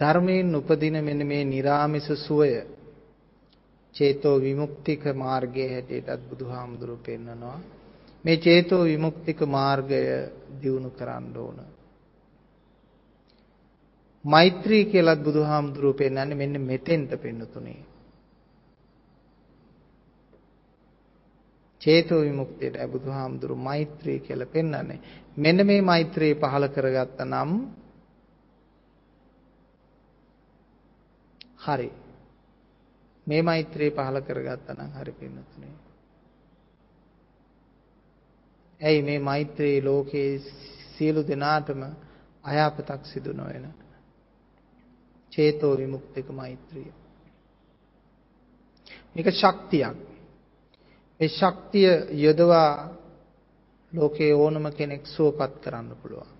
ධර්මයෙන් උපදින මෙන්න මේ निराமிස සුවය. චේතෝ විමුක්තික මාර්ගයේ හැටියටත් බුදුහාමුදුරු පෙන්නනවා. මේ චේතෝ විමුක්තික මාර්ගය දියුණු කරන්න ඕන. මෛත්‍රී කියලත් බුදුහාමුදුරු පෙන්නන්නේ මෙන්න මෙතෙන්ට පෙන්නුතුනේ. චේතෝ විමුක්තියට බුදුහාමුදුරු මෛත්‍රී කියලා පෙන්වන්නේ මෙන්න මේ මෛත්‍රී පහල කරගත්තා නම් හරි. මේ මෛත්‍රී පහල කරගත්තා නම් හරි පින්නතුනේ. ඇයි මේ මෛත්‍රී ලෝකේ සියලු දෙනාටම අයාපතක් සිදු නොවන චේතෝ විමුක්තික මෛත්‍රිය. මේක ශක්තියක්. ඒ ශක්තිය යොදවා ලෝකේ ඕනම කෙනෙක් සුවපත් කරන්න පුළුවන්.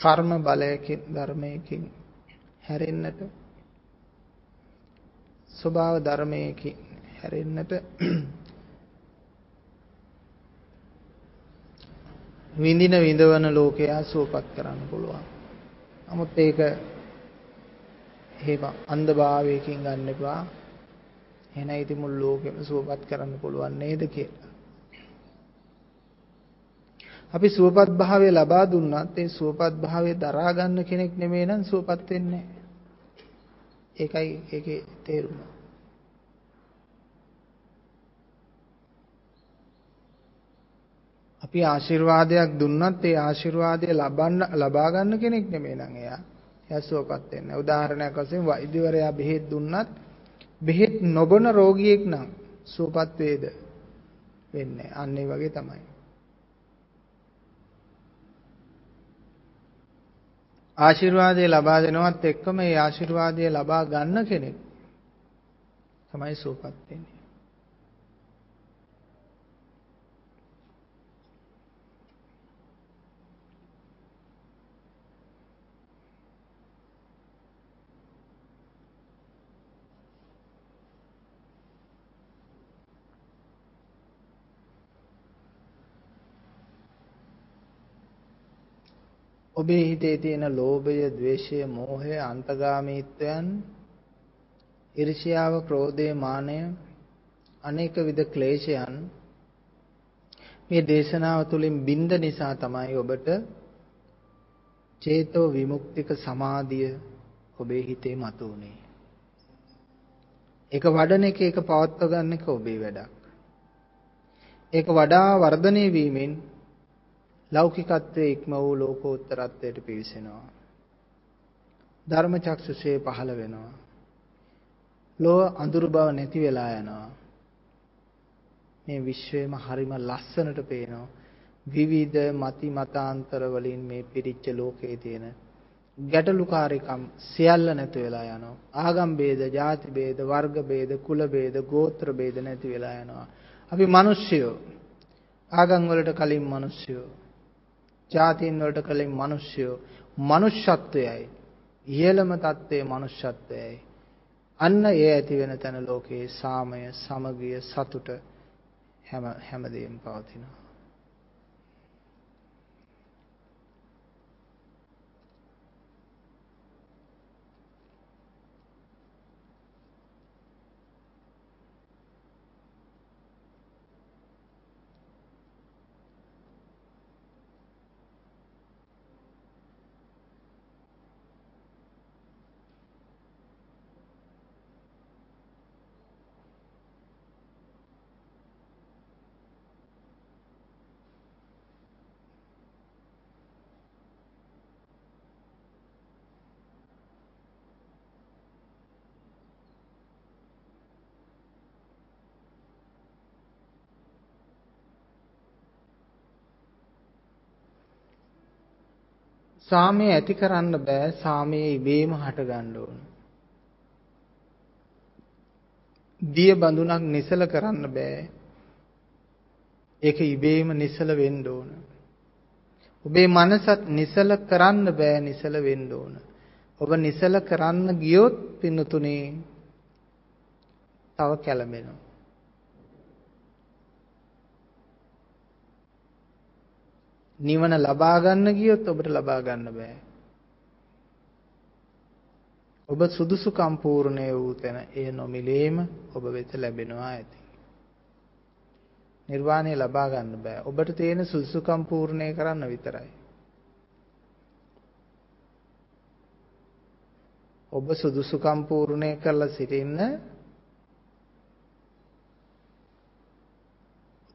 කර්ම බලයකින් ධර්මයකින් හැරෙන්නට ස්වභාව ධර්මයකින් හැරෙන්නට විඳින විඳවන ලෝකයා සුවපත් කරන්න පුළුවන්. නමුත් ඒක හේම අන්ධභාවයකින් ගන්න එපා. එහෙනම් ඉතින් මුළු ලෝකෙම සුවපත් කරන්න පුළුවන් නේද කියලා. අපි සුවපත් භාවය ලබා දුන්නත් ඒ සුවපත් භාවය දරා ගන්න කෙනෙක් නෙමෙයි නම් සුවපත් වෙන්නේ ඒකයි ඒකේ තේරුම. අපි ආශිර්වාදයක් දුන්නත් ඒ ආශිර්වාදය ලබන්න ලබා ගන්න කෙනෙක් නෙමෙයි නම් එයා. එයා සුවපත් වෙන්නේ. උදාහරණයක් වශයෙන් වෛද්‍යවරයා බෙහෙත් දුන්නත් බෙහෙත් නොබන රෝගියෙක් නම් සුවපත් වේද? වෙන්නේ. අන්න ඒ වගේ තමයි. ආශිර්වාදය ලබා දෙනවත් එක්කම ඒ ආශිර්වාදය ලබා ගන්න කෙනෙක් තමයි සූපත් වෙන්නේ. ඔබේ හිතේ තියෙන ලෝභය, ద్వේෂය, මෝහය, අන්තගාමීත්වයන්, ඊර්ෂ්‍යාව, ක්‍රෝධය, මානය, අනේක විද ක්ලේශයන් මේ දේශනාව තුළින් බින්ද නිසා තමයි ඔබට චේතෝ විමුක්තික සමාධිය ඔබේ හිතේ මතුවුනේ. ඒක වඩන එක ඒක පවත්ව ගන්න එක ඔබේ වැඩක්. ඒක වඩා වර්ධනය වීමෙන් ලෞකිකත්වයේ ඉක්ම වූ ලෝකෝත්තරත්වයට පිවිසෙනවා. ධර්ම චක්ෂුෂේ පහළ වෙනවා. ලෝව අඳුරු බව නැති වෙලා යනවා. මේ විශ්වයම හරිම ලස්සනට පේනවා. විවිධ මති මතාන්තර වලින් මේ පිරිච්ච ලෝකයේ තියෙන ගැටලුකාරීකම් සියල්ල නැති වෙලා යනවා. ආගම් ભેද, ಜಾති ભેද, වර්ග ભેද, කුල ભેද, ගෝත්‍ර ભેද නැති වෙලා යනවා. අපි මිනිස්සුયો ආගම් වලට කලින් මිනිස්සුયો ජාතීන් වලට කලින් මිනිස්සුયો මනුෂ්‍යත්වයයි. ඉහළම தත්ත්වයේ මනුෂ්‍යත්වයයි. අන්න ඒ ඇති වෙන තැන ලෝකේ සාමය සමගිය සතුට හැම හැමදේම පවතිනවා. සාමය ඇති කරන්න බෑ සාමය ඉබේම හට ගන්න ඕන. දිය බඳුනක් නිසල කරන්න බෑ. ඒක ඉබේම නිසල වෙන්න ඕන. ඔබේ මනසත් නිසල කරන්න බෑ නිසල වෙන්න ඕන. ඔබ නිසල කරන්න ගියොත් පින්නතුනේ තව කැළඹෙනවා. නිවන ලබා ගන්න ගියොත් ඔබට ලබා ගන්න බෑ. ඔබ සුදුසුකම් පූර්ණේ වූ තැන එය නොමිලේම ඔබ වෙත ලැබෙනවා ඇති. නිර්වාණය ලබා ගන්න බෑ. ඔබට තියෙන සුදුසුකම් පූර්ණේ කරන්න විතරයි. ඔබ සුදුසුකම් පූර්ණේ කරලා සිටින්න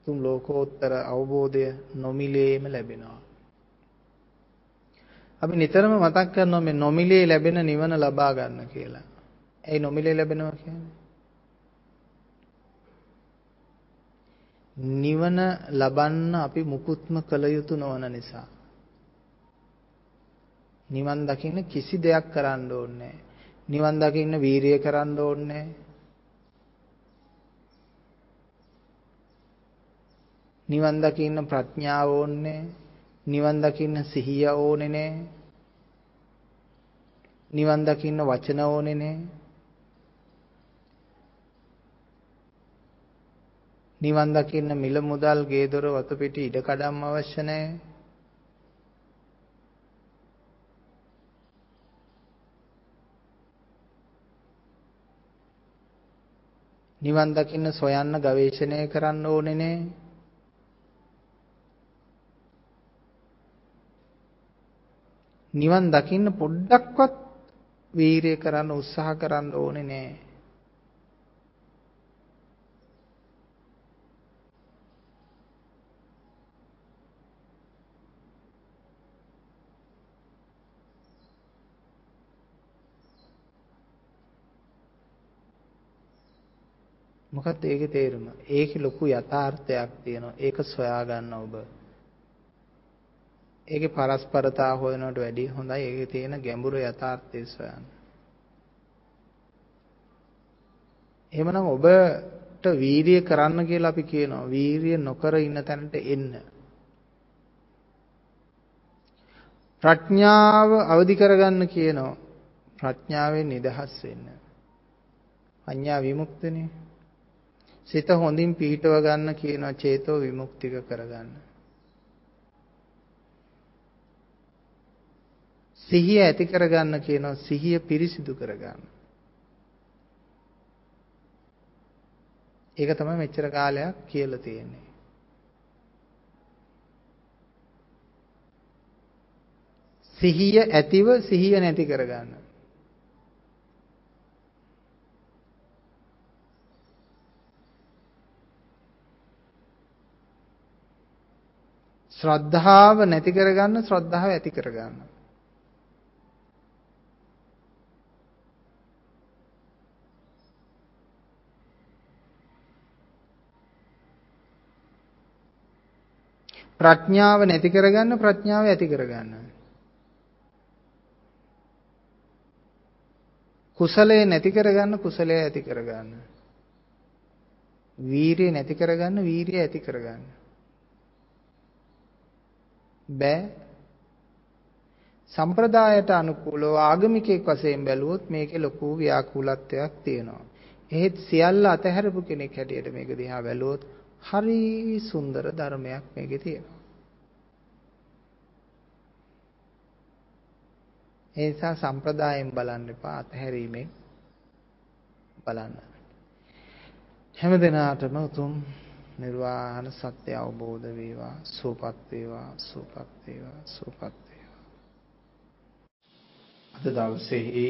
උතුම් ලෝකෝත්තර අවබෝධය නොමිලේම ලැබෙනවා. අපි නිතරම මතක් කරනවා මේ නොමිලේ ලැබෙන නිවන ලබා ගන්න කියලා. ඇයි නොමිලේ ලැබෙනවා කියන්නේ? නිවන ලබන්න අපි මුකුත්ම කළ යුතු නොවන නිසා. නිවන් දකින්න කිසි දෙයක් කරන්න ඕනේ නිවන් දකින්න වීරිය කරන්න ඕනේ නිවන් දකින්න ප්‍රඥාව ඕනේ නිවන් දකින්න සිහිය ඕනේ නෑ නිවන් දකින්න වචන ඕනේ නෑ නිවන් දකින්න මිල මුදල් ගේ දොර වතු පිටි ඉඩ කඩම් අවශ්‍ය නැහැ. නිවන් දකින්න සොයන්න ගවේෂණය කරන්න ඕනේ නේ. නිවන් දකින්න පොඩ්ඩක්වත් වීරිය කරන්න උත්සාහ කරන්න ඕනේ නෑ. මොකක්ද ඒකේ තේරුම? ඒකේ ලොකු යථාර්ථයක් තියෙනවා. ඒක සොයා ගන්න ඔබ. ඒකේ පරස්පරතා හොයනවට වැඩිය හොඳයි ඒකේ තියෙන ගැඹුරු යථාර්ථය සොයන්න. එහෙමනම් ඔබට වීරිය කරන්න කියලා අපි කියනවා. වීරිය නොකර ඉන්න තැනට එන්න. ප්‍රඥාව අවදි කරගන්න කියනවා. ප්‍රඥාවෙන් නිදහස් වෙන්න. අඤ්ඤා විමුක්තනේ. සිත හොඳින් පිහිටව ගන්න කියනවා චේතෝ විමුක්තික කරගන්න. සිහිය ඇති කරගන්න කියනවා සිහිය පිරිසිදු කරගන්න. ඒක තමයි මෙච්චර කාලයක් කියලා තියෙන්නේ. සිහිය ඇතිව සිහිය නැති කරගන්න. ශ්‍රද්ධාව නැති කරගන්න ශ්‍රද්ධාව ඇති කරගන්න. ප්‍රඥාව නැති කරගන්න ප්‍රඥාව ඇති කරගන්න. කුසලයේ නැති කරගන්න කුසලයේ ඇති කරගන්න. වීරිය නැති කරගන්න වීරිය ඇති කරගන්න. බෑ. සම්ප්‍රදායට අනුකූලව ආගමිකයෙක් වශයෙන් බැලුවොත් මේකේ ලොකු ව්‍යාකූලත්වයක් තියෙනවා. එහෙත් සියල්ල අතහැරපු කෙනෙක් හැටියට මේක දිහා බැලුවොත් හරි සුන්දර ධර්මයක් මේකේ තියෙනවා. ඒ නිසා සම්ප්‍රදායෙන් බලන්න එපා අතහැරීමෙන් බලන්න. හැම දිනාටම උතුම් නිර්වාණ සත්‍ය අවබෝධ වේවා සූපත් වේවා සූපත් වේවා සූපත් වේවා අද දවසේ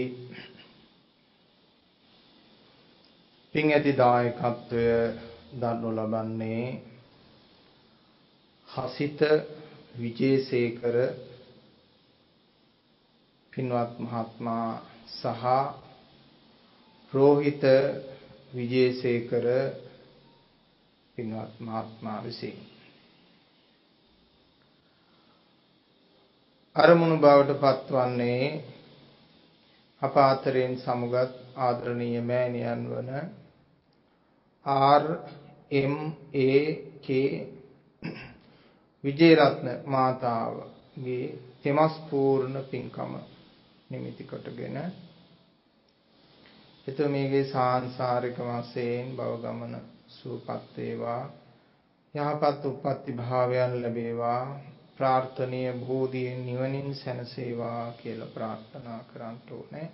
පින් ඇති දායකත්වය දක්නු ලබන්නේ හසිත විජේසේකර පින්වත් මහත්මයා සහ රෝහිත විජේසේකර පින්වත් මහත්මයා විසින්. අරමුණු බවට පත්වන්නේ අප අතරින් සමුගත් ආදරණීය මෑණියන් වන ආර් එම් ඒ කේ විජේරත්න මාතාවගේ තෙමස් පූර්ණ පින්කම නිමිති කොටගෙන එතුමියගේ සාංශාරික වශයෙන් භව ගමන සූපත් වේවා. යහපත් උප්පත්ති භාවයන් ලැබේවා. ප්‍රාර්ථනීය බෝධියෙන් නිවනින් සැනසේවා කියලා ප්‍රාර්ථනා කරන්න ඕනේ.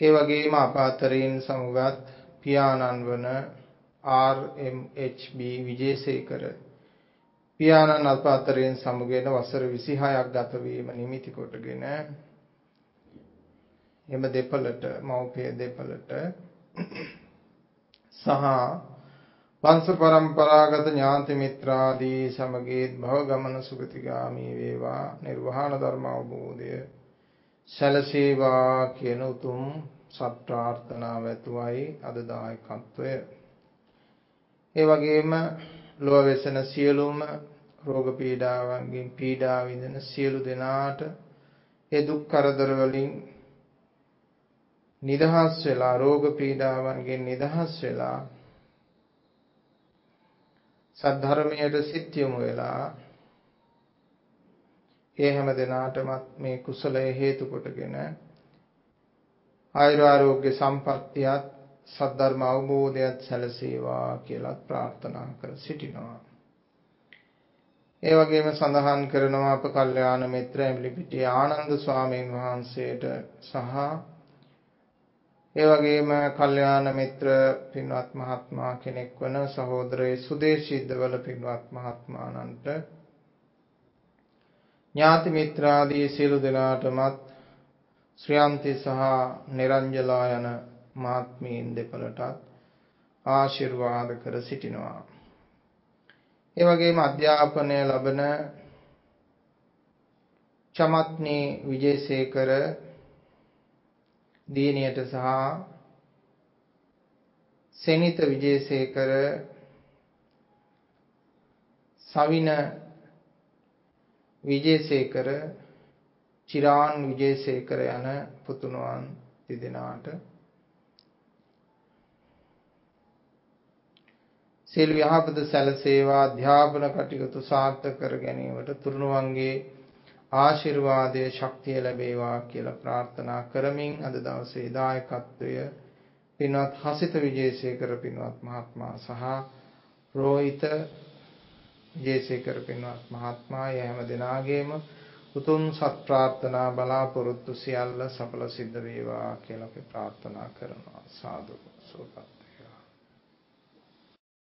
ඒ වගේම අප අතරින් සමුගත් පියාණන් වන RMHB විජේසේකර පියාණන් අප අතරින් සමුගෙන වසර 26ක් ගත වීම නිමිති කොටගෙන එම දෙපළට මෞපිය දෙපළට සහ වංශ પરම්පරාගත ඥාති මිත්‍රාදී සමගීත් භව ගමන සුගතිගාමී වේවා. නිර්වාණ ධර්ම අවබෝධය සැලසේවා කියන උතුම් සත් ප්‍රාර්ථනාව ඇතුවයි අද දායකත්වය. ඒ වගේම ලොව වෙසෙන සියලුම රෝග පීඩාවන්ගෙන් පීඩා විඳින සියලු දෙනාට ඒ දුක් කරදර වලින් නිදහස් වෙලා රෝග පීඩාවන්ගෙන් නිදහස් වෙලා සද්ධර්මයට සිත් යොමු වෙලා ඒ හැම දිනාටමත් මේ කුසලය හේතු කොටගෙන ආයුර ආරෝග්‍ය සම්පත්තියත් සද්ධර්ම අවබෝධයත් සැලසේවා කියලා ප්‍රාර්ථනා කර සිටිනවා. ඒ වගේම සඳහන් කරනවා අප කල්යාණ මිත්‍ර එම්ලිපිටිය ආනන්ද ස්වාමීන් වහන්සේට සහ ඒ වගේම කල්යාණ මිත්‍ර පින්වත් මහත්මයා කෙනෙක් වන සහෝදරයේ සුදේශීද්දවල පින්වත් මහත්මාණන්ට ඥාති මිත්‍රාදී සියලු දෙනාටමත් ශ්‍රියන්ති සහ නිරංජලා යන මාත්මීන් දෙපළටත් ආශිර්වාද කර සිටිනවා. ඒ වගේම අධ්‍යාපනය ලබන චමත්නී විජේසේකර දියණියට සහ සෙනිත විජේසේකර සවින විජේසේකර චිරාන් විජේසේකර යන පුතුණුවන් දෙදෙනාට සියලු යහපත සැලසේවා අධ්‍යාපන කටයුතු සාර්ථක කර ගැනීමට තුරුණුවන්ගේ ආශිර්වාදයේ ශක්තිය ලැබේවා කියලා ප්‍රාර්ථනා කරමින් අද දවසේ දායකත්වය පින්වත් හසිත විජේසේකර පින්වත් මහත්මයා සහ රෝහිත විජේසේකර පින්වත් මහත්මයා හැම දිනාගේම උතුම් සත් ප්‍රාර්ථනා බලාපොරොත්තු සියල්ල සඵල සිද්ධ වේවා කියලා අපි ප්‍රාර්ථනා කරනවා. සාදු සෝපත්